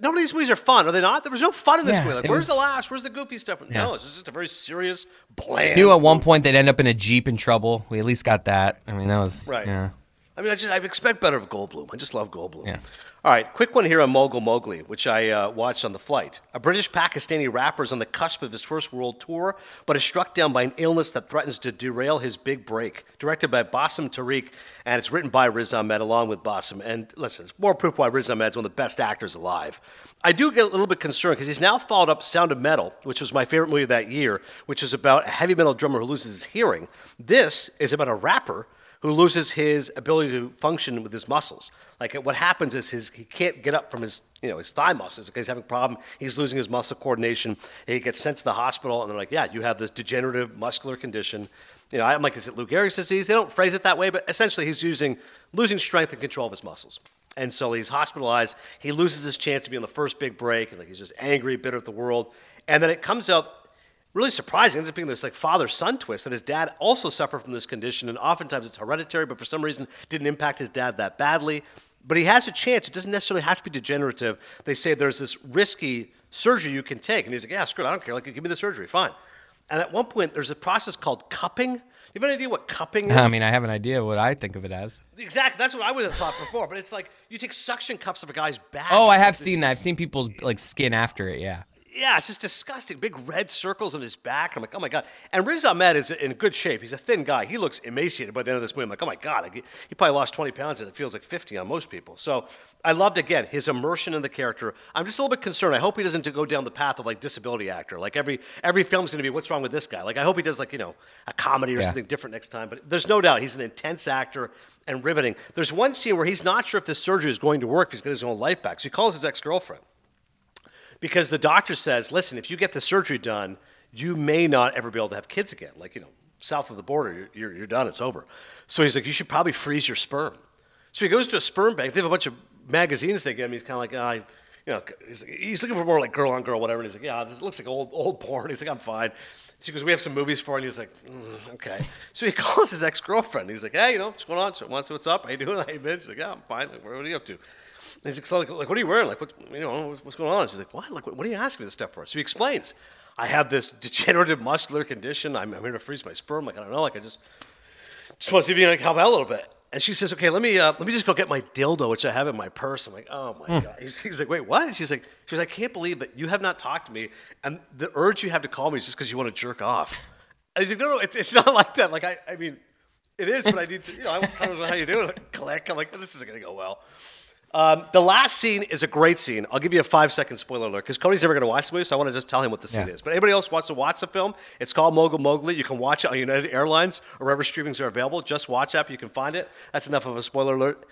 None of these movies are fun, are they not? There was no fun in this Yeah, movie. Like, where's the was- laughs? Where's the goofy stuff? No, it's just a very serious, bland. knew at one point they'd end up in a jeep in trouble. We at least got that. I mean, that was Right. Yeah. I mean, I just I expect better of Goldblum. I just love Goldblum. Yeah. All right, quick one here on Mogul Mowgli, which I uh, watched on the flight. A British Pakistani rapper is on the cusp of his first world tour, but is struck down by an illness that threatens to derail his big break. Directed by Bassam Tariq, and it's written by Riz Ahmed along with Bassam. And listen, it's more proof why Riz Ahmed's one of the best actors alive. I do get a little bit concerned because he's now followed up Sound of Metal, which was my favorite movie of that year, which is about a heavy metal drummer who loses his hearing. This is about a rapper who loses his ability to function with his muscles. Like what happens is his he can't get up from his you know his thigh muscles because he's having a problem. He's losing his muscle coordination. He gets sent to the hospital, and they're like, "Yeah, you have this degenerative muscular condition." You know, I'm like, "Is it Lou Gehrig's disease?" They don't phrase it that way, but essentially, he's using losing strength and control of his muscles. And so he's hospitalized. He loses his chance to be on the first big break, and like he's just angry, bitter at the world. And then it comes out really surprising. It ends up being this like father son twist that his dad also suffered from this condition, and oftentimes it's hereditary, but for some reason didn't impact his dad that badly. But he has a chance. It doesn't necessarily have to be degenerative. They say there's this risky surgery you can take, and he's like, "Yeah, screw it, I don't care. Like, give me the surgery, fine." And at one point, there's a process called cupping. You have any idea what cupping is? I mean, I have an idea what I think of it as. exactly. That's what I would have thought before. But it's like you take suction cups of a guy's back. Oh, I have seen that. I've seen people's like skin after it. Yeah. Yeah, it's just disgusting. Big red circles on his back. I'm like, oh my god. And Riz Ahmed is in good shape. He's a thin guy. He looks emaciated by the end of this movie. I'm like, oh my god. He probably lost 20 pounds, and it feels like 50 on most people. So I loved again his immersion in the character. I'm just a little bit concerned. I hope he doesn't go down the path of like disability actor. Like every every film's going to be, what's wrong with this guy? Like I hope he does like you know a comedy or Yeah. something different next time. But there's no doubt he's an intense actor and riveting. There's one scene where he's not sure if this surgery is going to work. If he's got his own life back, so he calls his ex girlfriend because the doctor says, listen, if you get the surgery done, you may not ever be able to have kids again. Like, you know, south of the border, you're, you're, done, it's over. So he's like, you should probably freeze your sperm. So he goes to a sperm bank. They have a bunch of magazines they give him. He's kind of like, I, you know, he's, he's looking for more like girl on girl, whatever. And he's like, yeah, this looks like old old porn. He's like, I'm fine. She goes, we have some movies for, you. and he's like, mm, okay. So he calls his ex girlfriend. He's like, hey, you know, what's going on? So what's up? How you doing? You been? She's like, yeah, I'm fine. Like, what are you up to? And he's like, like, what are you wearing? Like, what, you know, what's- what's going on? She's like, what? Like, what, what are you asking me this stuff for? So he explains, I have this degenerative muscular condition. I'm, I'm here to freeze my sperm. Like, I don't know. Like, I just just want to see if you can help out a little bit. And she says, okay, let me uh, let me just go get my dildo, which I have in my purse. I'm like, oh my god. He's, he's like, wait, what? She's like, she's like, I can't believe that you have not talked to me, and the urge you have to call me is just because you want to jerk off. And he's like, no, no, it's, it's not like that. Like, I, I mean, it is, but I need to, you know, I of know how you doing. Like, click. I'm like, this isn't gonna go well. Um, the last scene is a great scene. I'll give you a five second spoiler alert because Cody's never going to watch the movie, so I want to just tell him what the scene Yeah. is. But anybody else wants to watch the film, it's called Mogul Mowgli. You can watch it on United Airlines or wherever streamings are available. Just watch app, you can find it. That's enough of a spoiler alert.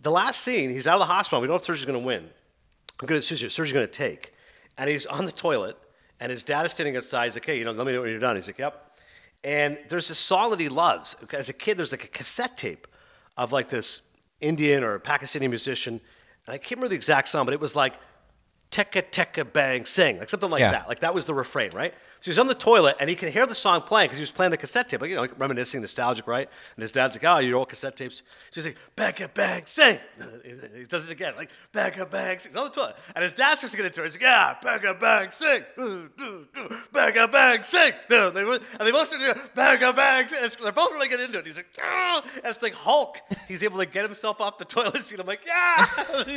The last scene, he's out of the hospital. We don't know if surgery's going to win. I'm good at surgery. Surgery's going to take. And he's on the toilet, and his dad is standing outside. He's like, hey, you know, let me know when you're done. He's like, yep. And there's a song that he loves. As a kid, there's like a cassette tape of like this Indian or Pakistani musician. And I can't remember the exact song, but it was like Tekka Tekka Bang Sing, like something like Yeah. that. Like that was the refrain, right? So he's on the toilet and he can hear the song playing because he was playing the cassette tape, like, you know, reminiscing, nostalgic, right? And his dad's like, oh, your old cassette tapes. So he's like, Becca Bang Sing. He does it again, like, Becca Bang Sing. He's on the toilet. And his dad starts to get into it. He's like, yeah, Becca Bang Sing. Becca Bang Sing. And they both and they both start doing Becca Bang Sing. And They're both really getting into it. He's like, ah. And it's like Hulk. He's able to get himself off the toilet seat. I'm like, yeah. and,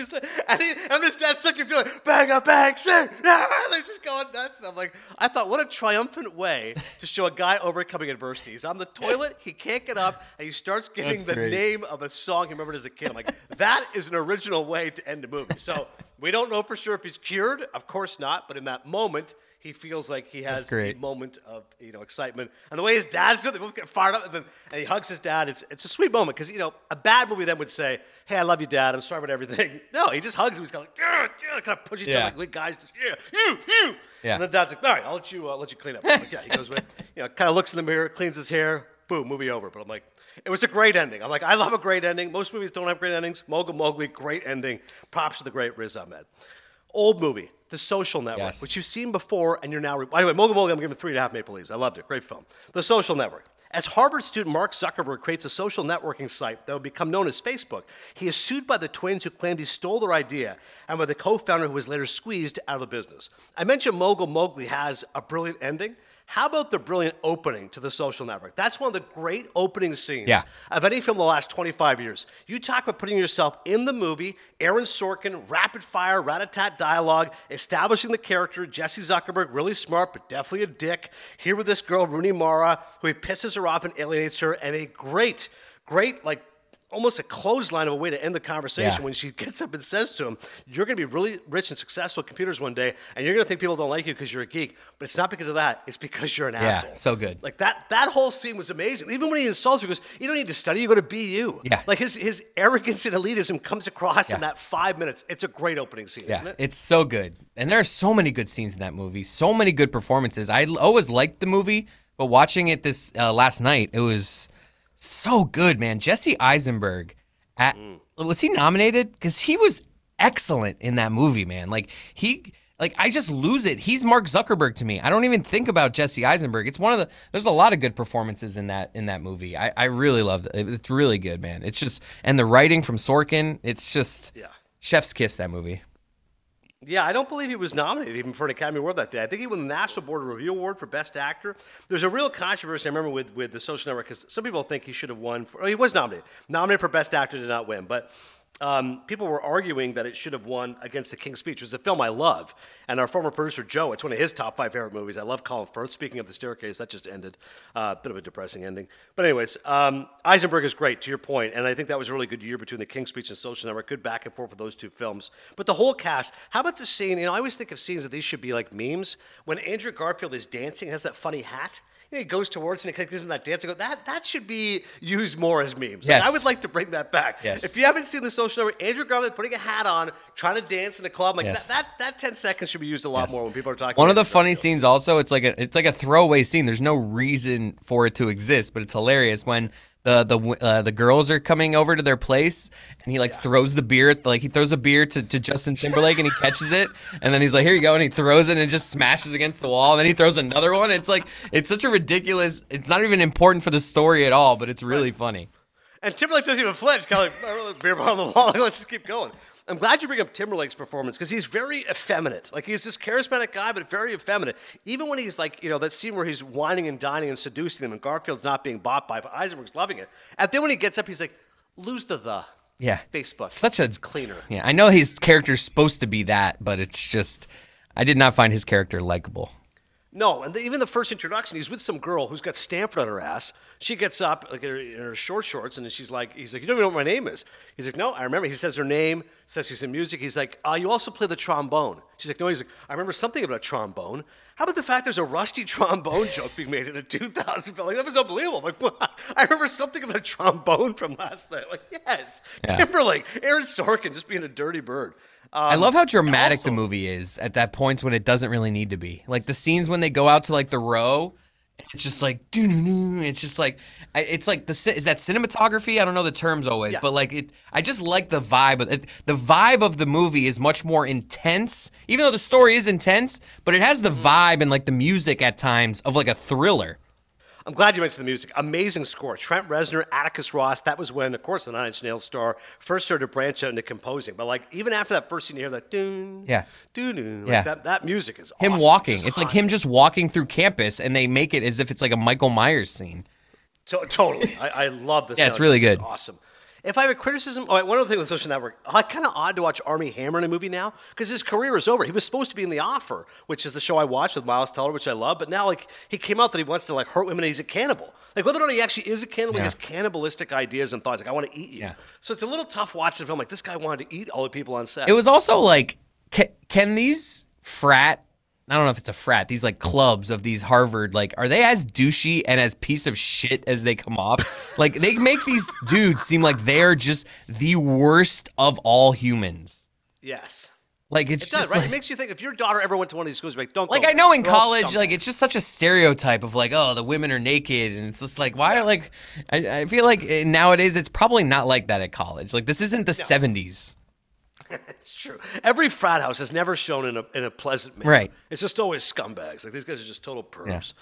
he, and this dad's him doing Becca Bang Sing. And they're just going nuts. And I'm like, I thought, what a triumphant way to show a guy overcoming adversity. He's on the toilet. He can't get up. And he starts giving That's the great. name of a song he remembered as a kid. I'm like, that is an original way to end a movie. So we don't know for sure if he's cured. Of course not. But in that moment, he feels like he has a moment of you know excitement. And the way his dad's doing, it, they both get fired up, and, then, and he hugs his dad. It's it's a sweet moment because you know a bad movie then would say, "Hey, I love you, Dad. I'm sorry about everything." No, he just hugs him. He's kind of like, yeah, yeah, kind of push each Yeah. other like guys. Just, yeah, you, you. Yeah. And the dad's like, "All right, I'll let you uh, let you clean up." I'm like, yeah, he goes with, you know, kind of looks in the mirror, cleans his hair. Boom, movie over. But I'm like, it was a great ending. I'm like, I love a great ending. Most movies don't have great endings. Mogul Mowgli, great ending. Props to the great Riz Ahmed. Old movie, The Social Network, Yes. which you've seen before and you're now. Re- By the way, Mogul Mowgli, I'm giving three and a half Maple Leaves. I loved it. Great film. The Social Network. As Harvard student Mark Zuckerberg creates a social networking site that will become known as Facebook, he is sued by the twins who claimed he stole their idea and by the co founder who was later squeezed out of the business. I mentioned Mogul Mowgli has a brilliant ending. How about the brilliant opening to the social network? That's one of the great opening scenes Yeah. of any film in the last 25 years. You talk about putting yourself in the movie, Aaron Sorkin, rapid fire, rat-a-tat dialogue, establishing the character, Jesse Zuckerberg, really smart, but definitely a dick. Here with this girl, Rooney Mara, who he pisses her off and alienates her, and a great, great, like, almost a clothesline of a way to end the conversation Yeah. when she gets up and says to him, You're going to be really rich and successful at computers one day, and you're going to think people don't like you because you're a geek. But it's not because of that, it's because you're an Yeah, asshole. so good. Like that that whole scene was amazing. Even when he insults her, he goes, You don't need to study, you go to BU. Yeah. Like his his arrogance and elitism comes across in that five minutes. It's a great opening scene, isn't Yeah, it? it's so good, and there are so many good scenes in that movie. So many good performances. I always liked the movie, but watching it this uh, last night, it was so good, man. Jesse Eisenberg, at, Mm. was he nominated? Because he was excellent in that movie, man. Like he, like I just lose it. He's Mark Zuckerberg to me. I don't even think about Jesse Eisenberg. It's one of the there's a lot of good performances in that in that movie. I, I really love it. It's really good, man. It's just and the writing from Sorkin, it's just Yeah. chef's kiss that movie. Yeah, I don't believe he was nominated even for an Academy Award that day. I think he won the National Board of Review Award for Best Actor. There's a real controversy, I remember, with, with The Social Network, because some people think he should have won. For, he was nominated. Nominated for Best Actor, did not win. But um, people were arguing that it should have won against The King's Speech. It's a film I love. And our former producer, Joe, it's one of his top five favorite movies. I love Colin Firth. Speaking of The Staircase, that just ended. A uh, bit of a depressing ending. But, anyways, um, Eisenberg is great, to your point, And I think that was a really good year between The King's Speech and Social Network. Good back and forth with those two films. But the whole cast, how about the scene? You know, I always think of scenes that these should be like memes. When Andrew Garfield is dancing, has that funny hat. He goes towards and he gives him that dance. I go, that, that should be used more as memes. Like, I would like to bring that back. Yes. If you haven't seen the social network, Andrew Garfield putting a hat on, trying to dance in a club, like Yes. that, that, that 10 seconds should be used a lot Yes. more when people are talking One of the funny Garfield. scenes also, it's like a it's like a throwaway scene. There's no reason for it to exist, but it's hilarious when the the uh, the girls are coming over to their place and he like throws the beer at- like he throws a beer to, to Justin Timberlake and he catches it and then he's like here you go and he throws it and it just smashes against the wall and then he throws another one. It's like it's such a ridiculous. It's not even important for the story at all, but it's really funny. And Timberlake doesn't even flinch. Kind of like "Oh, beer bottle on the wall. Let's just keep going. I'm glad you bring up Timberlake's performance because he's very effeminate. Like he's this charismatic guy, but very effeminate. Even when he's like, you know, that scene where he's wining and dining and seducing them, and Garfield's not being bought by, but Eisenberg's loving it. And then when he gets up, he's like, lose the the. Yeah, Facebook. Such a cleaner. Yeah, I know his character's supposed to be that, but it's just I did not find his character likable. No, and the, even the first introduction, he's with some girl who's got Stanford on her ass. She gets up like in her, in her short shorts, and she's like, "He's like, you don't even know what my name is." He's like, "No, I remember." He says her name, says she's in music. He's like, uh, "You also play the trombone." She's like, "No." He's like, "I remember something about a trombone." How about the fact there's a rusty trombone joke being made in the 2000 film? Like that was unbelievable. I'm like, what? I remember something about a trombone from last night. Like, yes, Yeah. Timberlake, Aaron Sorkin, just being a dirty bird. I Um, love how dramatic also- the movie is at that points when it doesn't really need to be. Like the scenes when they go out to like the row, it's just like it's just like it's like the is that cinematography? I don't know the terms always, Yeah. but like it I just like the vibe of it. The vibe of the movie is much more intense. Even though the story is intense, but it has the Mm-hmm. vibe and like the music at times of like a thriller. I'm glad you mentioned the music. Amazing score. Trent Reznor, Atticus Ross. That was when, of course, the Nine Inch Nails star first started to branch out into composing. But like even after that first scene, you hear that doon, Yeah. doon, doon. Like Yeah. that, that music is Him awesome. walking. It's like him just walking through campus and they make it as if it's like a Michael Myers scene. To- totally. I, I love this. Yeah, it's really good. awesome. If I have a criticism, oh, one other thing with Social Network, kind of odd to watch Armie Hammer in a movie now because his career is over. He was supposed to be in The Offer, which is the show I watched with Miles Teller, which I love. But now, like, he came out that he wants to like hurt women. and He's a cannibal. Like whether or not he actually is a cannibal, he has cannibalistic ideas and thoughts. Like I want to eat you. Yeah. So it's a little tough watching the film. Like this guy wanted to eat all the people on set. It was also like, can, can these frat? I don't know if it's a frat. These like clubs of these Harvard, like, are they as douchey and as piece of shit as they come off? like, they make these dudes seem like they're just the worst of all humans. yes. Like, it's It does, right? like, it makes you think if your daughter ever went to one of these schools, like, don't like. I know in college, like it's just such a stereotype of like, oh, the women are naked, and it's just like, why are like, I, I feel like eh, nowadays it's probably not like that at college. Like, this isn't the '70s. It's true. Every frat house is never shown in a, in a pleasant manner. Right. It's just always scumbags. Like these guys are just total pervs.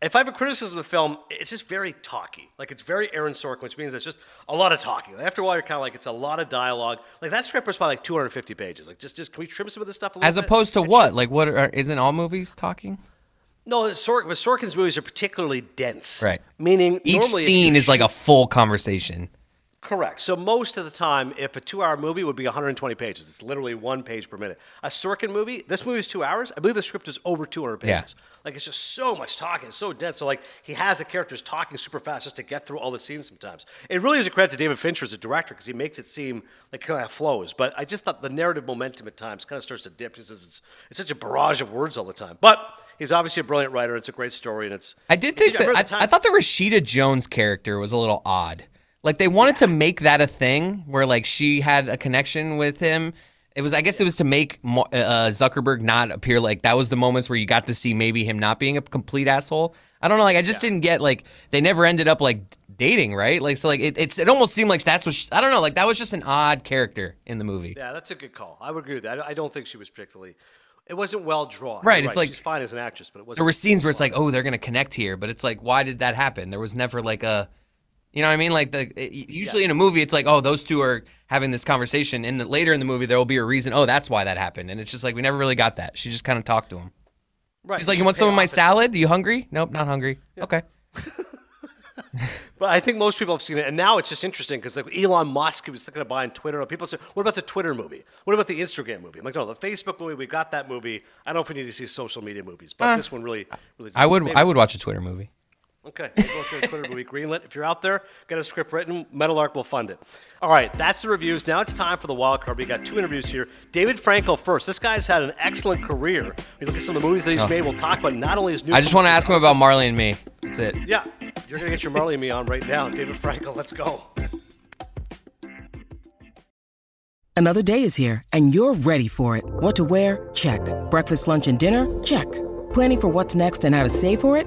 If I have a criticism of the film, it's just very talky. Like it's very Aaron Sorkin, which means it's just a lot of talking. After a while, you're kind of like it's a lot of dialogue. Like that script was probably like 250 pages. Like just just can we trim some of this stuff a little As bit? opposed to what? Like, what are, isn't all movies talking? No, Sorkin, but Sorkin's movies are particularly dense. Right. Meaning Each normally scene is like a full conversation. Correct. So most of the time, if a two-hour movie would be 120 pages, it's literally one page per minute. A Sorkin movie, this movie is two hours. I believe the script is over 200 Yeah. pages. Like it's just so much talking, it's so dense. So like he has the characters talking super fast just to get through all the scenes. Sometimes it really is a credit to David Fincher as a director because he makes it seem like kind of flows. But I just thought the narrative momentum at times kind of starts to dip because it's it's such a barrage of words all the time. But he's obviously a brilliant writer. It's a great story, and it's. I did think that, I, I thought the Rashida Jones character was a little odd. Like they wanted to make that a thing where like she had a connection with him. It was, I guess, it was to make uh, Zuckerberg not appear like that was the moments where you got to see maybe him not being a complete asshole. I don't know, like I just didn't get like they never ended up like dating, right? Like so, like it, it's it almost seemed like that's what she, I don't know, like that was just an odd character in the movie. Yeah, that's a good call. I would agree with that. I don't think she was particularly. It wasn't well drawn. Right, You're it's like- she's fine as an actress, but it wasn't. There were scenes where it's like, oh, they're gonna connect here, but it's like, why did that happen? There was never like a, you know what I mean? Like the it- usually Yes. in a movie, it's like, oh, those two are having this conversation, and the, later in the movie there will be a reason. Oh, that's why that happened, and it's just like we never really got that. She just kind of talked to him. right. She's like, you want some of my salad? you hungry? Nope, not hungry. Okay. But I think most people have seen it, and now it's just interesting because like Elon Musk, he was thinking of buying Twitter. People say, "What about the Twitter movie? What about the Instagram movie?" I'm like, "No, the Facebook movie. We got that movie. I don't know if we need to see social media movies, but eh. this one really, really." I would maybe- I would watch a Twitter movie. Okay, maybe let's go to Twitter movie greenlit. If you're out there, get a script written. Meadowlark will fund it. All right, that's the reviews. Now it's time for the wild card. We got two interviews here. David Frankel first. This guy's had an excellent career. We look at some of the movies that he's oh. made. We'll talk about not only his new. Oh. I just want to ask him about Marley and Me. That's it. Yeah, you're gonna get your Marley and me on right now, David Frankel. Let's go. Another day is here, and you're ready for it. What to wear? Check. Breakfast, lunch, and dinner? Check. Planning for what's next and how to save for it?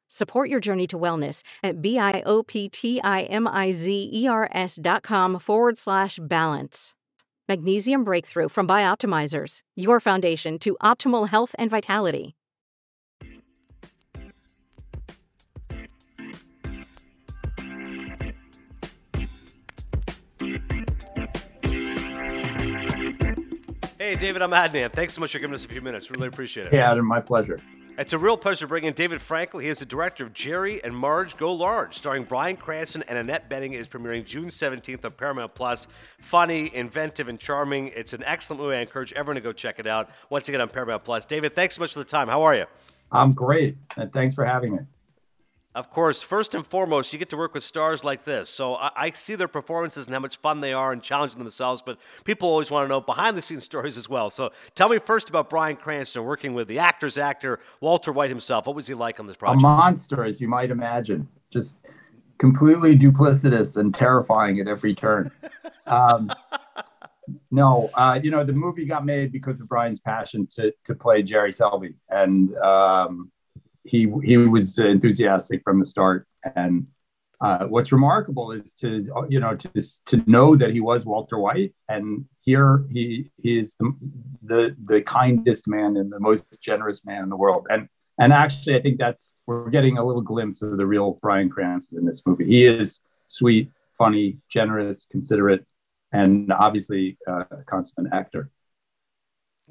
Support your journey to wellness at B-I-O-P-T-I-M-I-Z-E-R-S dot com forward slash balance. Magnesium Breakthrough from Bioptimizers, your foundation to optimal health and vitality. Hey, David, I'm Adnan. Thanks so much for giving us a few minutes. Really appreciate it. Hey, Adam, my pleasure. It's a real pleasure to bring in David Frankel. He is the director of Jerry and Marge Go Large, starring Bryan Cranston and Annette Bening. Is premiering June 17th on Paramount Plus. Funny, inventive, and charming. It's an excellent movie. I encourage everyone to go check it out. Once again on Paramount Plus. David, thanks so much for the time. How are you? I'm great, and thanks for having me. Of course, first and foremost, you get to work with stars like this. So I, I see their performances and how much fun they are and challenging themselves, but people always want to know behind the scenes stories as well. So tell me first about Bryan Cranston working with the actor's actor, Walter White himself. What was he like on this project? A monster, as you might imagine, just completely duplicitous and terrifying at every turn. Um, no, uh, you know the movie got made because of Bryan's passion to to play Jerry Selby, and um, he he was enthusiastic from the start. And uh, what's remarkable is to you know to to know that he was Walter White, and here he he is the, the the kindest man and the most generous man in the world. And and actually, I think that's we're getting a little glimpse of the real Bryan Cranston in this movie. He is sweet, funny, generous, considerate, and obviously uh, a consummate actor.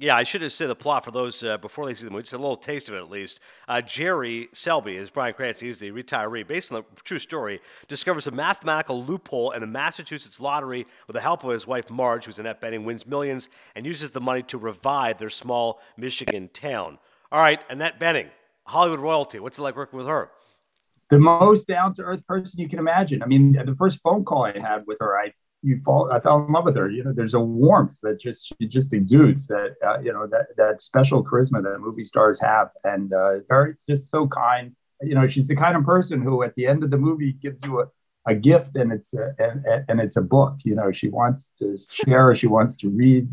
Yeah, I should have said the plot for those uh, before they see the movie. Just a little taste of it, at least. Uh, Jerry Selby is Bryan Cranston. He's the retiree, based on the true story. Discovers a mathematical loophole in a Massachusetts lottery with the help of his wife Marge, who's Annette Bening, wins millions and uses the money to revive their small Michigan town. All right, Annette Bening, Hollywood royalty. What's it like working with her? The most down to earth person you can imagine. I mean, the first phone call I had with her, I you fall. I fell in love with her. You know, there's a warmth that just she just exudes that uh, you know that that special charisma that movie stars have, and uh, just so kind. You know, she's the kind of person who at the end of the movie gives you a, a gift, and it's a, and, and it's a book. You know, she wants to share. she wants to read.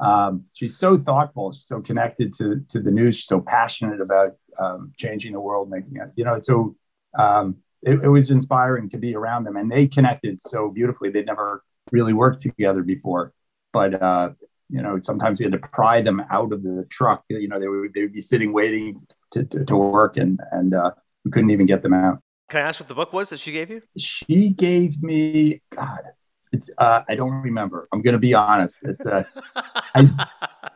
Um, she's so thoughtful. She's so connected to to the news. She's so passionate about um, changing the world, making it. You know, so um, it, it, was inspiring to be around them, and they connected so beautifully. They'd never really worked together before, but uh, you know, sometimes we had to pry them out of the truck. You know, they would they would be sitting waiting to, to, to work, and and uh, we couldn't even get them out. Can I ask what the book was that she gave you? She gave me God it's uh, I don't remember. I'm going to be honest. It's uh, I,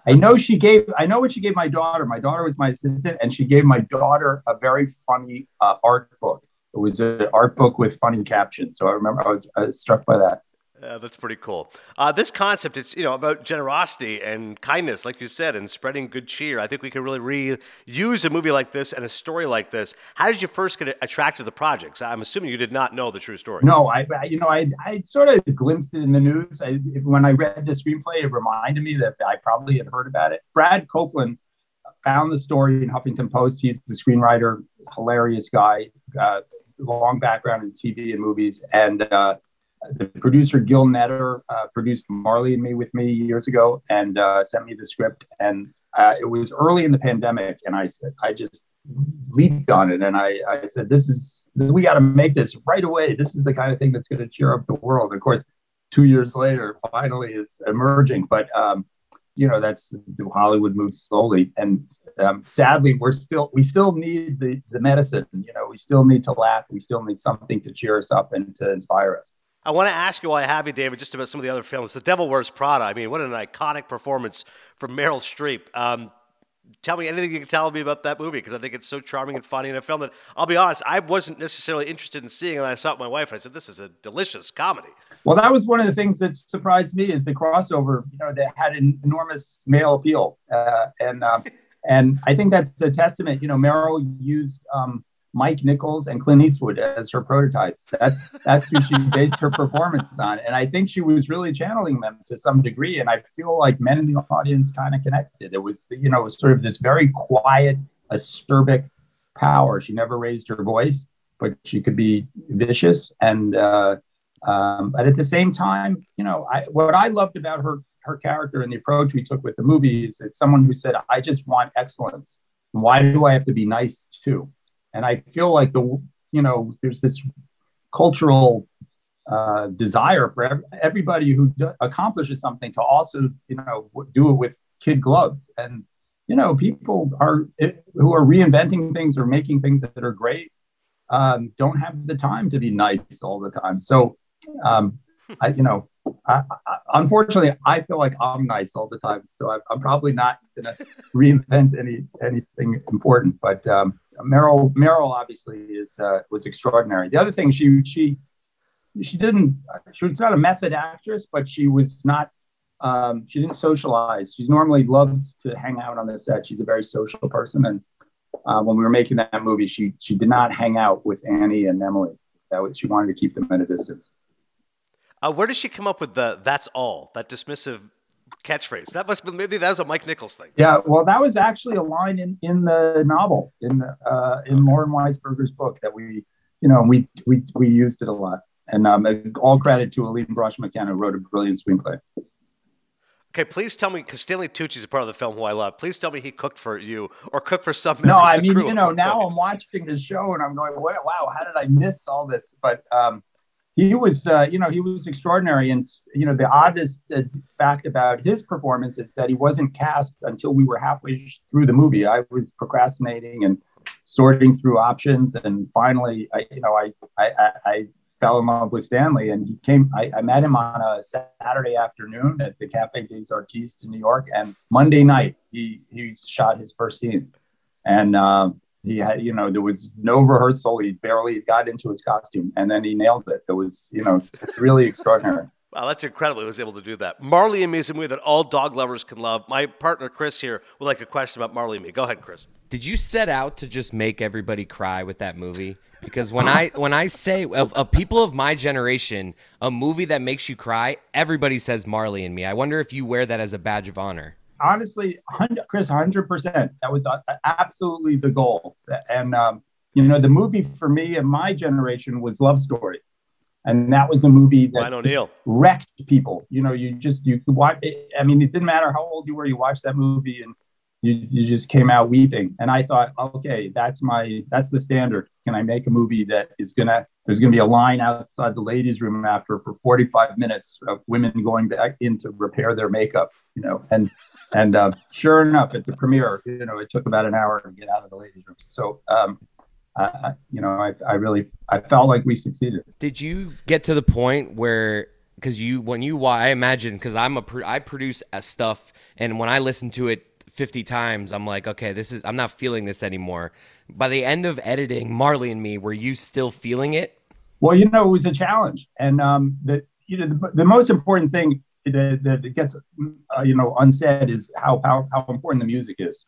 I know she gave. I know what she gave my daughter. My daughter was my assistant, and she gave my daughter a very funny uh, art book. It was an art book with funny captions. So I remember I was, I was struck by that. Uh, that's pretty cool. Uh, this concept, it's you know about generosity and kindness, like you said, and spreading good cheer. I think we could really reuse a movie like this and a story like this. How did you first get attracted to the projects? I'm assuming you did not know the true story. No, I, you know I, I sort of glimpsed it in the news. I, when I read the screenplay, it reminded me that I probably had heard about it. Brad Copeland found the story in Huffington Post. He's the screenwriter, hilarious guy, uh, long background in TV and movies, and. The producer Gil Netter uh, produced Marley and Me with me years ago and uh, sent me the script. And uh, it was early in the pandemic, and I said I just leaped on it, and I, I said, "This is we got to make this right away. This is the kind of thing that's going to cheer up the world." Of course, two years later, finally is emerging, but. Um, you know that's Hollywood moves slowly, and um, sadly, we're still we still need the the medicine. You know, we still need to laugh. We still need something to cheer us up and to inspire us. I want to ask you while I have you, David, just about some of the other films. The Devil Wears Prada. I mean, what an iconic performance from Meryl Streep. Um, tell me anything you can tell me about that movie because I think it's so charming and funny and a film that I'll be honest, I wasn't necessarily interested in seeing, and I saw it with my wife, and I said, "This is a delicious comedy." Well, that was one of the things that surprised me is the crossover. You know, that had an enormous male appeal, uh, and uh, and I think that's a testament. You know, Meryl used. Um, Mike Nichols and Clint Eastwood as her prototypes. That's that's who she based her performance on, and I think she was really channeling them to some degree. And I feel like men in the audience kind of connected. It was you know it was sort of this very quiet, acerbic power. She never raised her voice, but she could be vicious and. Uh, um, but at the same time, you know, I, what I loved about her her character and the approach we took with the movie is that someone who said, "I just want excellence. Why do I have to be nice too?" And I feel like the, you know, there's this cultural uh, desire for everybody who do- accomplishes something to also, you know, do it with kid gloves. And, you know, people are who are reinventing things or making things that are great um, don't have the time to be nice all the time. So, um, I, you know, I, I, unfortunately, I feel like I'm nice all the time. So I, am probably not going to reinvent any anything important. But um, Meryl Meryl obviously is uh, was extraordinary. The other thing she she she didn't she was not a method actress, but she was not um, she didn't socialize. She normally loves to hang out on the set. She's a very social person, and uh, when we were making that movie, she she did not hang out with Annie and Emily. That was, she wanted to keep them at a distance. Uh, where does she come up with the "that's all" that dismissive catchphrase. That must be maybe that was a Mike Nichols thing. Yeah, well, that was actually a line in in the novel in the, uh, in. Lauren Weisberger's book that we you know we we we used it a lot. And um, all credit to Aline Brosh McKenna, who wrote a brilliant screenplay. Okay, please tell me because Stanley Tucci is a part of the film who I love. Please tell me he cooked for you or cooked for some. No, I mean you know now I'm watching the show and I'm going, wow, how did I miss all this? But um, he was, uh, you know, he was extraordinary. And, you know, the oddest uh, fact about his performance is that he wasn't cast until we were halfway through the movie. I was procrastinating and sorting through options. And finally, I, you know, I, I, I fell in love with Stanley and he came, I, I met him on a Saturday afternoon at the Cafe des Artistes in New York. And Monday night, he, he shot his first scene. And, um, he had, you know, there was no rehearsal. He barely got into his costume, and then he nailed it. It was, you know, really extraordinary. Wow, that's incredible. He was able to do that. Marley and Me is a movie that all dog lovers can love. My partner Chris here would like a question about Marley and Me. Go ahead, Chris. Did you set out to just make everybody cry with that movie? because when I when I say of, of people of my generation, a movie that makes you cry, everybody says Marley and Me. I wonder if you wear that as a badge of honor. Honestly, 100, Chris, hundred percent. That was uh, absolutely the goal. And um, you know, the movie for me and my generation was Love Story, and that was a movie that wrecked people. You know, you just you could watch. It, I mean, it didn't matter how old you were. You watched that movie and you, you just came out weeping. And I thought, okay, that's my that's the standard. Can I make a movie that is gonna there's gonna be a line outside the ladies' room after for 45 minutes of women going back in to repair their makeup, you know, and and uh, sure enough, at the premiere, you know, it took about an hour to get out of the ladies' room. So um, I, you know, I, I really I felt like we succeeded. Did you get to the point where because you when you I imagine because I'm a I produce stuff and when I listen to it 50 times, I'm like, okay, this is, I'm not feeling this anymore. By the end of editing Marley and Me, were you still feeling it? Well, you know, it was a challenge. And um, the, you know, the, the most important thing that, that gets, uh, you know, unsaid is how, how, how important the music is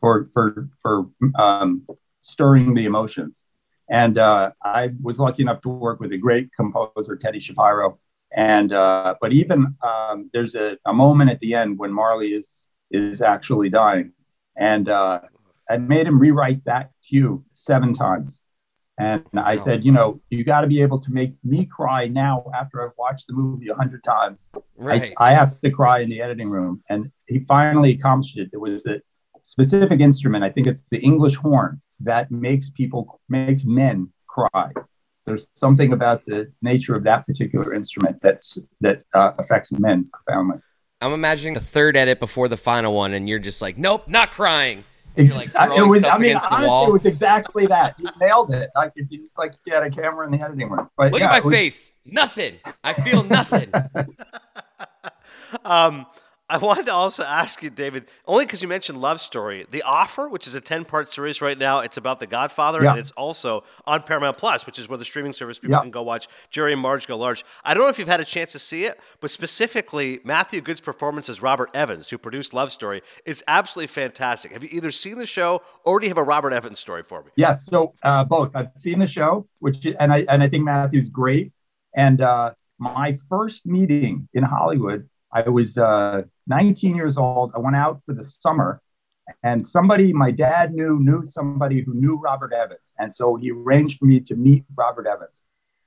for, for, for um, stirring the emotions. And uh, I was lucky enough to work with a great composer, Teddy Shapiro. And, uh, but even um, there's a, a moment at the end when Marley is is actually dying. And uh, I made him rewrite that cue seven times. And I said, you know, you got to be able to make me cry now after I've watched the movie a hundred times. Right. I, I, have to cry in the editing room. And he finally accomplished it. It was a specific instrument. I think it's the English horn that makes people, makes men cry. There's something about the nature of that particular instrument that's, that uh, affects men profoundly. I'm imagining the third edit before the final one, and you're just like, nope, not crying. And you're like it was, I mean, honestly, it was exactly that. You nailed it. Like it's like you had a camera in the editing room. But look yeah, at my was... face. Nothing. I feel nothing. um, I wanted to also ask you, David, only because you mentioned Love Story, The Offer, which is a 10 part series right now. It's about The Godfather, yeah. and it's also on Paramount Plus, which is where the streaming service people yeah. can go watch Jerry and Marge Go Large. I don't know if you've had a chance to see it, but specifically, Matthew Goode's performance as Robert Evans, who produced Love Story, is absolutely fantastic. Have you either seen the show or do you have a Robert Evans story for me? Yes, so uh, both. I've seen the show, which and I and I think Matthew's great. And uh, my first meeting in Hollywood I was uh, 19 years old. I went out for the summer, and somebody, my dad knew, knew somebody who knew Robert Evans. And so he arranged for me to meet Robert Evans.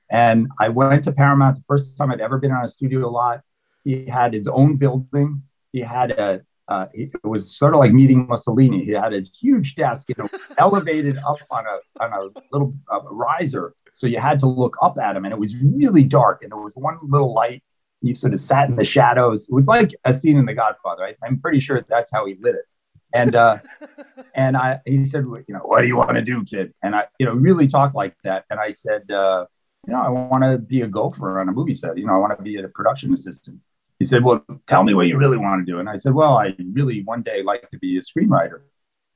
And I went to Paramount the first time I'd ever been on a studio lot. He had his own building. He had a, uh, it was sort of like meeting Mussolini. He had a huge desk, you know, elevated up on a on a little uh, riser, so you had to look up at him, and it was really dark. And there was one little light he sort of sat in the shadows. It was like a scene in The Godfather. I, I'm pretty sure that's how he lit it. And uh, and I he said, you know, what do you want to do, kid? And I, you know, really talked like that. And I said, uh, you know, I want to be a gopher on a movie set. You know, I want to be a production assistant. He said, well, tell me what you really want to do. And I said, well, I really one day like to be a screenwriter.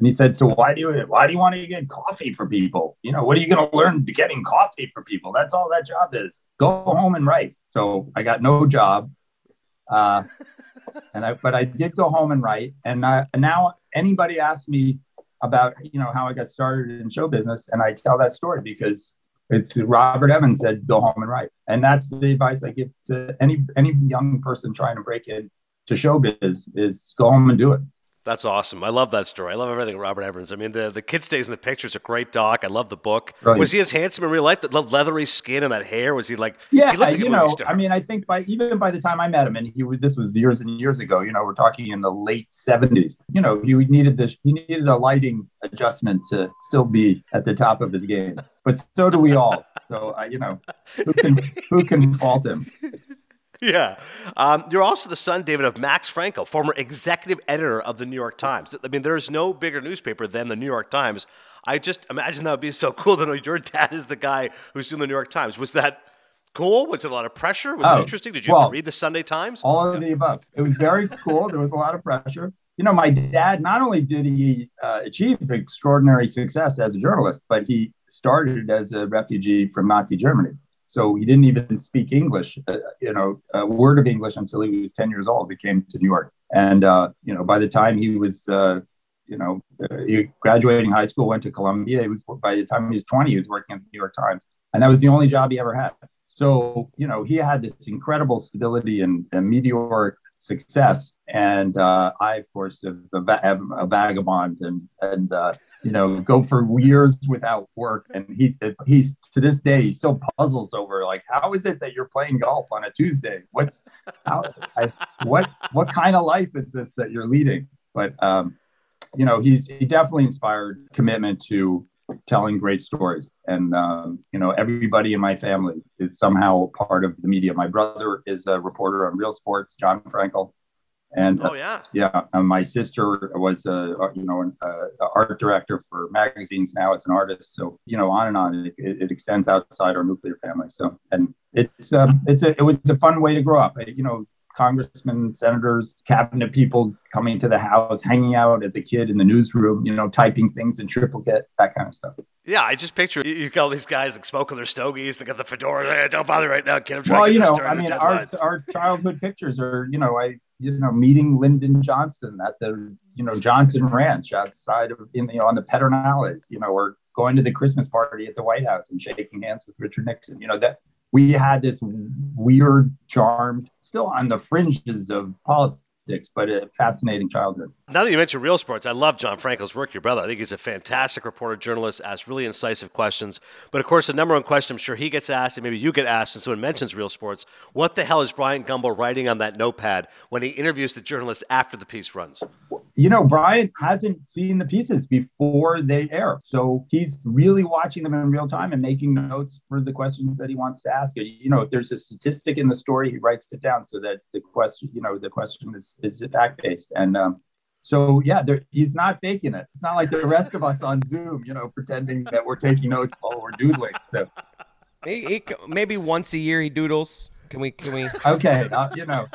And he said, "So why do you why do you want to get coffee for people? You know, what are you going to learn getting coffee for people? That's all that job is. Go home and write." So I got no job, uh, and I but I did go home and write. And, I, and now anybody asks me about you know how I got started in show business, and I tell that story because it's Robert Evans said, "Go home and write," and that's the advice I give to any any young person trying to break in to showbiz is go home and do it. That's awesome. I love that story. I love everything Robert Evans. I mean, the, the kid stays in the picture. It's A great doc. I love the book. Right. Was he as handsome in real life? The leathery skin and that hair. Was he like? Yeah, he like you know. I mean, I think by even by the time I met him, and he was this was years and years ago. You know, we're talking in the late seventies. You know, he needed this. He needed a lighting adjustment to still be at the top of his game. But so do we all. So uh, you know, who can who can fault him? yeah. Um, you're also the son, David, of Max Frankel, former executive editor of the New York Times. I mean, there's no bigger newspaper than the New York Times. I just imagine that would be so cool to know your dad is the guy who's doing the New York Times. Was that cool? Was it a lot of pressure? Was oh, it interesting? Did you well, read the Sunday Times? All of yeah. the above. It was very cool. There was a lot of pressure. You know, my dad, not only did he uh, achieve extraordinary success as a journalist, but he started as a refugee from Nazi Germany. So he didn't even speak English, uh, you know, a word of English until he was 10 years old. He came to New York. And, uh, you know, by the time he was, uh, you know, uh, graduating high school, went to Columbia. He was by the time he was 20, he was working at the New York Times, and that was the only job he ever had. So, you know, he had this incredible stability and, and meteoric success. And uh, I, of course, am a, vagabond and, and uh, you know, go for years without work. And he, he's to this day, he still puzzles over like, how is it that you're playing golf on a Tuesday? What's, how, I, what, what kind of life is this that you're leading? But, um, you know, he's, he definitely inspired commitment to telling great stories. And, um, you know, everybody in my family is somehow part of the media. My brother is a reporter on Real Sports, Jon Frankel. And oh, yeah. Uh, yeah. And my sister was, a, you know, an uh, art director for magazines now as an artist. So, you know, on and on, it, it extends outside our nuclear family. So, and it's, um, it's a, it was a fun way to grow up. You know, congressmen, senators, cabinet people coming to the house, hanging out as a kid in the newsroom, you know, typing things in triplicate, that kind of stuff. Yeah, I just picture you, you got all these guys like smoking their stogies, they got the fedoras. Hey, don't bother right now, kid. I'm trying well, to you know, I mean, our, our childhood pictures are, you know, I, you know, meeting Lyndon Johnson at the, you know, Johnson Ranch outside of, in, you know, on the Pedernales, you know, or going to the Christmas party at the White House and shaking hands with Richard Nixon. You know, that we had this weird, charmed, still on the fringes of politics but a fascinating childhood. Now that you mentioned real sports, I love Jon Frankel's work, your brother. I think he's a fantastic reporter, journalist, asks really incisive questions. But of course, the number one question I'm sure he gets asked, and maybe you get asked when someone mentions real sports, what the hell is Bryant Gumbel writing on that notepad when he interviews the journalist after the piece runs? you know, Brian hasn't seen the pieces before they air. So he's really watching them in real time and making notes for the questions that he wants to ask. You know, if there's a statistic in the story, he writes it down so that the question, you know, the question is, is fact based. And um, so, yeah, he's not faking it. It's not like the rest of us on Zoom, you know, pretending that we're taking notes while we're doodling. So he, he, maybe once a year he doodles. Can we? Can we? Okay, uh, you know.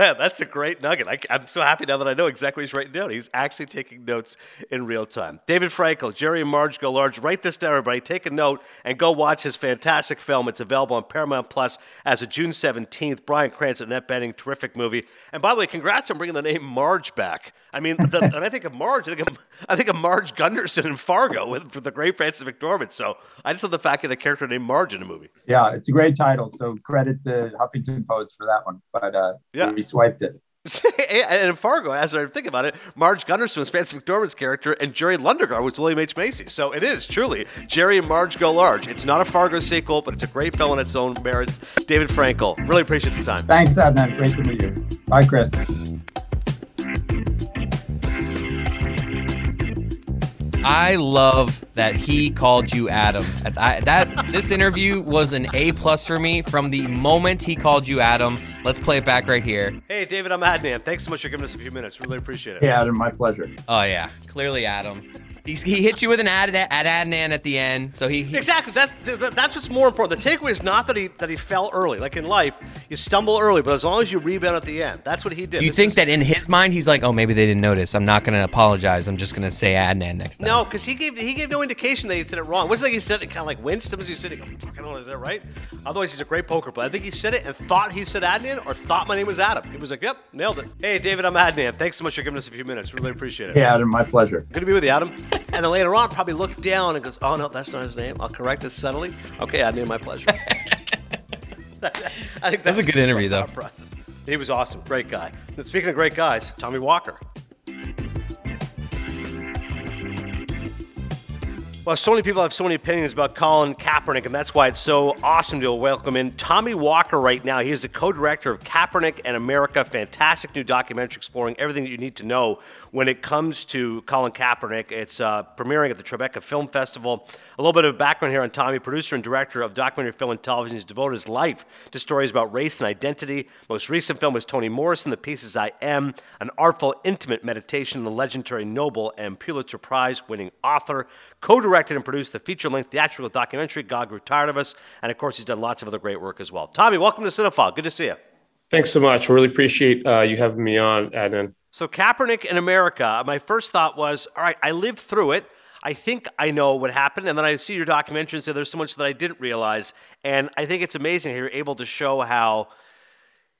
Man, that's a great nugget. I, am so happy now that I know exactly what he's writing down. He's actually taking notes in real time. David Frankel, Jerry and Marge Go Large. Write this down, everybody. Take a note and go watch his fantastic film. It's available on Paramount Plus as of June 17th. Bryan Cranston, Annette Bening, terrific movie. And by the way, congrats on bringing the name Marge back. I mean, the, and I think of Marge, I think of, I think of Marge Gunderson in Fargo with, with the great Frances McDormand. So I just love the fact that a character named Marge in a movie. Yeah, it's a great title. So credit the Huffington Post for that one. But uh, yeah. we swiped it. and in Fargo, as I think about it, Marge Gunderson was Frances McDormand's character, and Jerry Lundegaard was William H. Macy. So it is truly Jerry and Marge Go Large. It's not a Fargo sequel, but it's a great film in its own merits. David Frankel, really appreciate the time. Thanks, Adnan. Great to meet you. Bye, Chris. I love that he called you Adam. I, that this interview was an A plus for me from the moment he called you Adam. Let's play it back right here. Hey, David, I'm Adnan. Thanks so much for giving us a few minutes. Really appreciate it. Hey, Adam, my pleasure. Oh yeah, clearly Adam. He's, he hit you with an ad at Adnan at the end, so he, he exactly that, that, That's what's more important. The takeaway is not that he that he fell early. Like in life, you stumble early, but as long as you rebound at the end, that's what he did. Do you this think is, that in his mind he's like, oh, maybe they didn't notice. I'm not going to apologize. I'm just going to say Adnan next time. No, because he gave he gave no indication that he said it wrong. It wasn't like he said it kind of like winced. It was he said it. Fucking is that right? Otherwise, he's a great poker player. I think he said it and thought he said Adnan or thought my name was Adam. He was like, yep, nailed it. Hey, David, I'm Adnan. Thanks so much for giving us a few minutes. Really appreciate it. Hey, Adam, my pleasure. Good to be with you, Adam. and then later on probably look down and goes, "Oh no, that's not his name." I'll correct it subtly. Okay, I knew my pleasure. I think that's a good interview, though. Process. He was awesome, great guy. And speaking of great guys, Tommy Walker. Well, so many people have so many opinions about Colin Kaepernick, and that's why it's so awesome to welcome in Tommy Walker right now. He is the co director of Kaepernick and America, fantastic new documentary exploring everything that you need to know when it comes to Colin Kaepernick. It's uh, premiering at the Tribeca Film Festival. A little bit of background here on Tommy, producer and director of documentary film and television. He's devoted his life to stories about race and identity. Most recent film was Toni Morrison, The Pieces I Am, an artful, intimate meditation on the legendary Nobel and Pulitzer Prize winning author. Co directed and produced the feature length theatrical documentary, God Grew Tired of Us. And of course, he's done lots of other great work as well. Tommy, welcome to Cinephile. Good to see you. Thanks so much. Really appreciate uh, you having me on, Adnan. So, Kaepernick in America, my first thought was, all right, I lived through it. I think I know what happened. And then I see your documentary and say there's so much that I didn't realize. And I think it's amazing how you're able to show how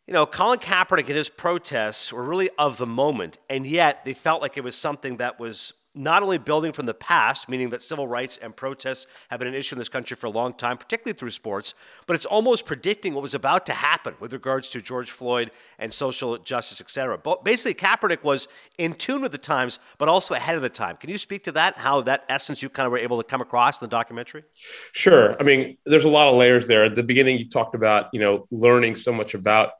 you know, Colin Kaepernick and his protests were really of the moment, and yet they felt like it was something that was not only building from the past, meaning that civil rights and protests have been an issue in this country for a long time, particularly through sports, but it's almost predicting what was about to happen with regards to George Floyd and social justice, et cetera. But basically, Kaepernick was in tune with the times, but also ahead of the time. Can you speak to that? How that essence you kind of were able to come across in the documentary? Sure. I mean, there's a lot of layers there. At the beginning, you talked about you know learning so much about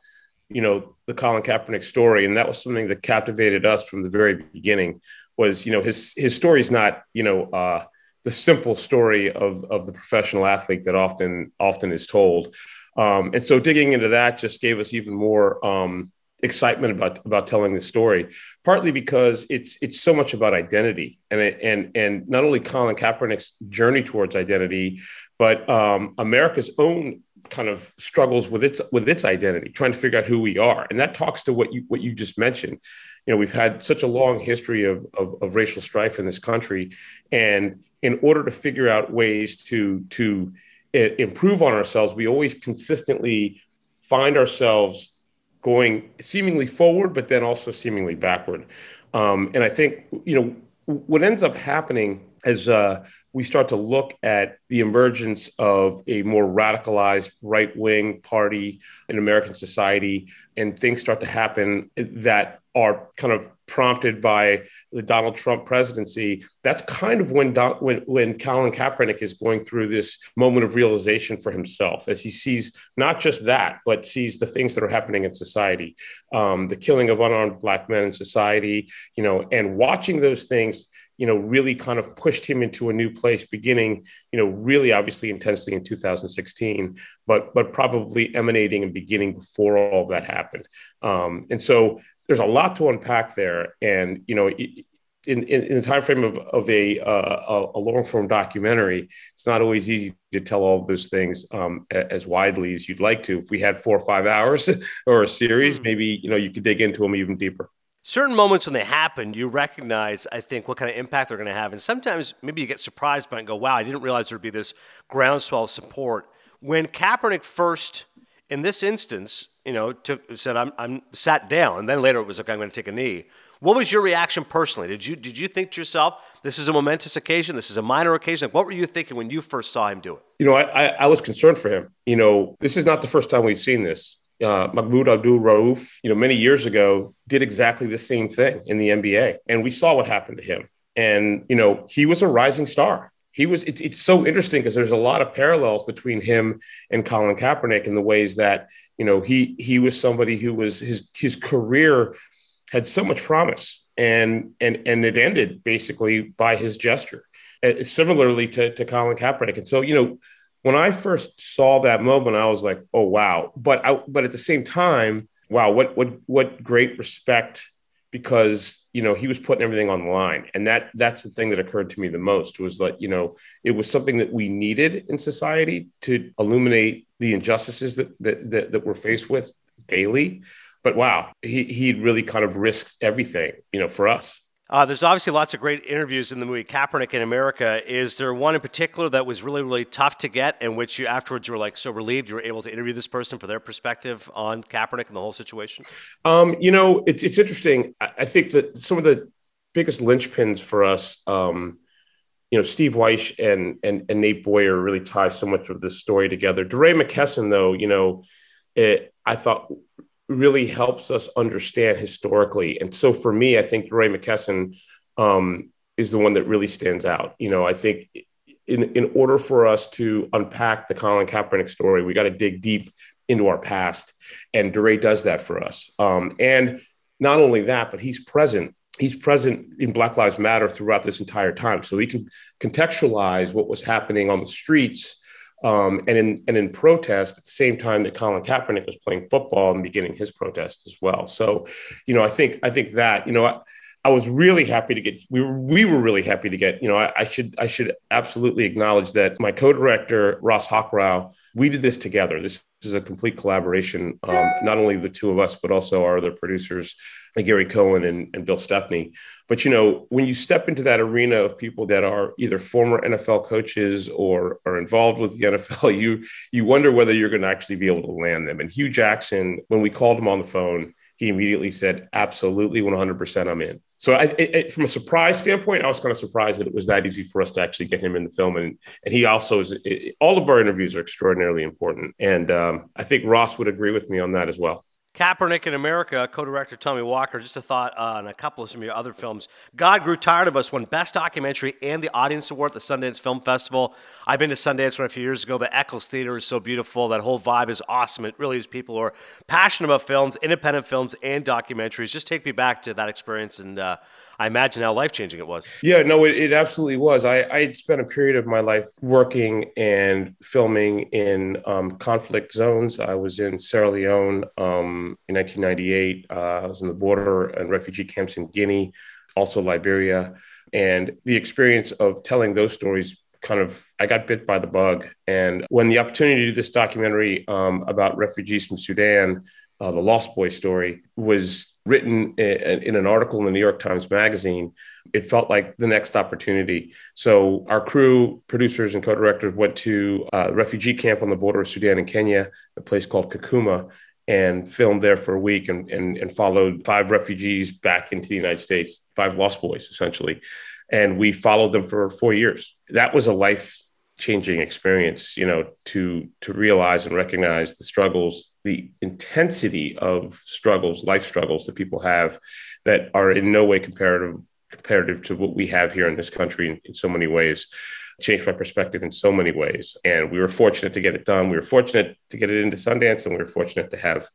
you know the Colin Kaepernick story, and that was something that captivated us from the very beginning was you know his his story is not you know uh, the simple story of of the professional athlete that often often is told, um, and so digging into that just gave us even more um, excitement about about telling the story. Partly because it's it's so much about identity. And it, and and not only Colin Kaepernick's journey towards identity, but um, America's own kind of struggles with its with its identity, trying to figure out who we are, and that talks to what you what you just mentioned you know, we've had such a long history of, of, of racial strife in this country. And in order to figure out ways to, to eh, improve on ourselves, we always consistently find ourselves going seemingly forward, but then also seemingly backward. Um, and I think, you know, what ends up happening as uh, we start to look at the emergence of a more radicalized right wing party in American society, and things start to happen that are kind of prompted by the Donald Trump presidency, that's kind of when Don, when when Colin Kaepernick is going through this moment of realization for himself, as he sees not just that, but sees the things that are happening in society, um, the killing of unarmed black men in society, you know, and watching those things you know, really kind of pushed him into a new place, beginning, you know, really obviously intensely in 2016, but but probably emanating and beginning before all that happened. Um, and so there's a lot to unpack there, and you know. In, in, in the time frame of, of a, uh, a long form documentary, it's not always easy to tell all of those things um, as widely as you'd like to. If we had four or five hours or a series, hmm. maybe you know you could dig into them even deeper certain moments when they happen, you recognize, I think, what kind of impact they're going to have. And sometimes maybe you get surprised by it and go, wow, I didn't realize there'd be this groundswell of support. When Kaepernick first, in this instance, you know, took, said, I'm, I'm sat down, and then later it was like, I'm going to take a knee. What was your reaction personally? Did you, did you think to yourself, this is a momentous occasion, this is a minor occasion? What were you thinking when you first saw him do it? You know, I, I, I was concerned for him. You know, this is not the first time we've seen this uh, Mahmoud Abdul Rauf, you know, many years ago, did exactly the same thing in the NBA, and we saw what happened to him. And you know, he was a rising star. He was. It, it's so interesting because there's a lot of parallels between him and Colin Kaepernick in the ways that you know he he was somebody who was his his career had so much promise, and and and it ended basically by his gesture. Uh, similarly to to Colin Kaepernick, and so you know when I first saw that moment, I was like, "Oh wow!" But I, but at the same time, wow, what what what great respect because you know he was putting everything on the line, and that that's the thing that occurred to me the most was like you know it was something that we needed in society to illuminate the injustices that that that, that we're faced with daily. But wow, he he really kind of risked everything, you know, for us. Uh, there's obviously lots of great interviews in the movie Kaepernick in America. Is there one in particular that was really, really tough to get, in which you afterwards you were like so relieved you were able to interview this person for their perspective on Kaepernick and the whole situation? Um, you know, it's it's interesting. I, I, think that some of the biggest linchpins for us, um, you know, Steve Wyche and, and and Nate Boyer really tie so much of this story together. DeRay McKesson, though, you know, it, I thought really helps us understand historically. And so for me, I think Ray McKesson um, is the one that really stands out. You know, I think in, in order for us to unpack the Colin Kaepernick story, we got to dig deep into our past. And DeRay does that for us. Um, and not only that, but he's present. He's present in Black Lives Matter throughout this entire time. So he can contextualize what was happening on the streets um, and in and in protest at the same time that Colin Kaepernick was playing football and beginning his protest as well. So, you know, I think I think that you know. I, I was really happy to get. We were we were really happy to get. You know, I, I should I should absolutely acknowledge that my co-director Ross Hockrow. We did this together. This is a complete collaboration. Um, not only the two of us, but also our other producers, Gary Cohen and, and Bill Stepney. But you know, when you step into that arena of people that are either former NFL coaches or are involved with the NFL, you you wonder whether you're going to actually be able to land them. And Hue Jackson, when we called him on the phone, he immediately said, "Absolutely, 100%, I'm in." So, I, it, it, from a surprise standpoint, I was kind of surprised that it was that easy for us to actually get him in the film. And and he also is. It, all of our interviews are extraordinarily important, and um, I think Ross would agree with me on that as well. Kaepernick in America, co-director Tommy Walker, just a thought uh, on a couple of some of your other films. God Grew Tired of Us won Best Documentary and the Audience Award at the Sundance Film Festival. I've been to Sundance one a few years ago. The Eccles Theater is so beautiful. That whole vibe is awesome. It really is people who are passionate about films, independent films, and documentaries. Just take me back to that experience and uh, I imagine how life changing it was. Yeah, no, it, it absolutely was. I, I spent a period of my life working and filming in um, conflict zones. I was in Sierra Leone um, in 1998. Uh, I was in the border and refugee camps in Guinea, also Liberia. And the experience of telling those stories kind of I got bit by the bug. And when the opportunity to do this documentary um, about refugees from Sudan, uh, the Lost Boy story, was written in an article in the New York Times Magazine, it felt like the next opportunity. So our crew, producers, and co-directors went to a refugee camp on the border of Sudan and Kenya, a place called Kakuma, and filmed there for a week and, and, and followed five refugees back into the United States, five lost boys essentially. And we followed them for four years. That was a life changing experience you know to to realize and recognize the struggles the intensity of struggles life struggles that people have that are in no way comparative comparative to what we have here in this country in, in so many ways changed my perspective in so many ways. And we were fortunate to get it done. We were fortunate to get it into sundance and we were fortunate to have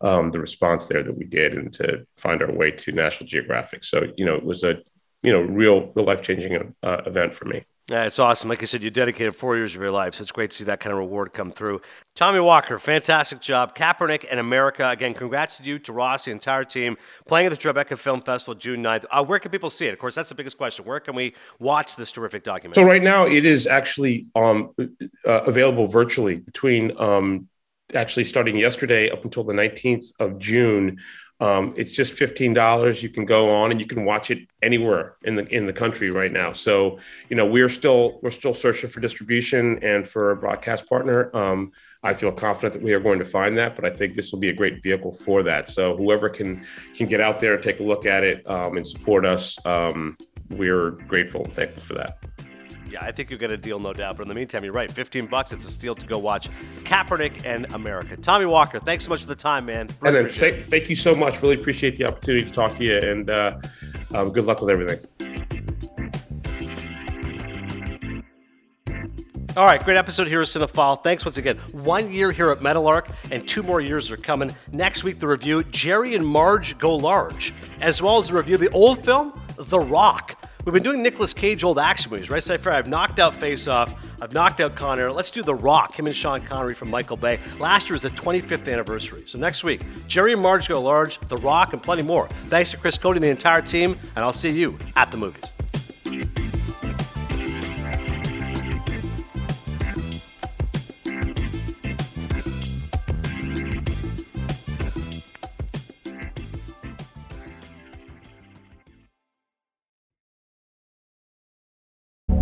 um, the response there that we did and to find our way to national geographic. So you know it was a you know real real life changing uh, event for me yeah, it's awesome. Like I said, you dedicated four years of your life, so it's great to see that kind of reward come through. Tommy Walker, fantastic job. Kaepernick and America, again, congrats to you, to Ross, the entire team, playing at the Tribeca Film Festival June 9th. Uh, where can people see it? Of course, that's the biggest question. Where can we watch this terrific documentary? So right now, it is actually um, uh, available virtually between um, actually starting yesterday up until the 19th of June. Um, it's just fifteen dollars. You can go on and you can watch it anywhere in the in the country right now. So you know we're still we're still searching for distribution and for a broadcast partner. Um, I feel confident that we are going to find that, but I think this will be a great vehicle for that. So whoever can can get out there and take a look at it um, and support us, um, we're grateful and thankful for that I think you'll get a deal, no doubt. But in the meantime, you're right. 15 bucks, it's a steal to go watch Kaepernick and America. Tommy Walker, thanks so much for the time, man. Really and thank, thank, you so much. Really appreciate the opportunity to talk to you, and uh, um, good luck with everything. All right, great episode here at Cinephile. Thanks once again. One year here at Meadowlark, and two more years are coming. Next week, the review Jerry and Marge Go Large, as well as the review of the old film, The Rock. We've been doing Nicolas Cage old action movies, right? So I've knocked out Face Off, I've knocked out Con Air. Let's do The Rock, him and Sean Connery from Michael Bay. Last year was the 25th anniversary. So next week, Jerry and Marge go large, The Rock, and plenty more. Thanks to Chris Cody and the entire team, and I'll see you at the movies.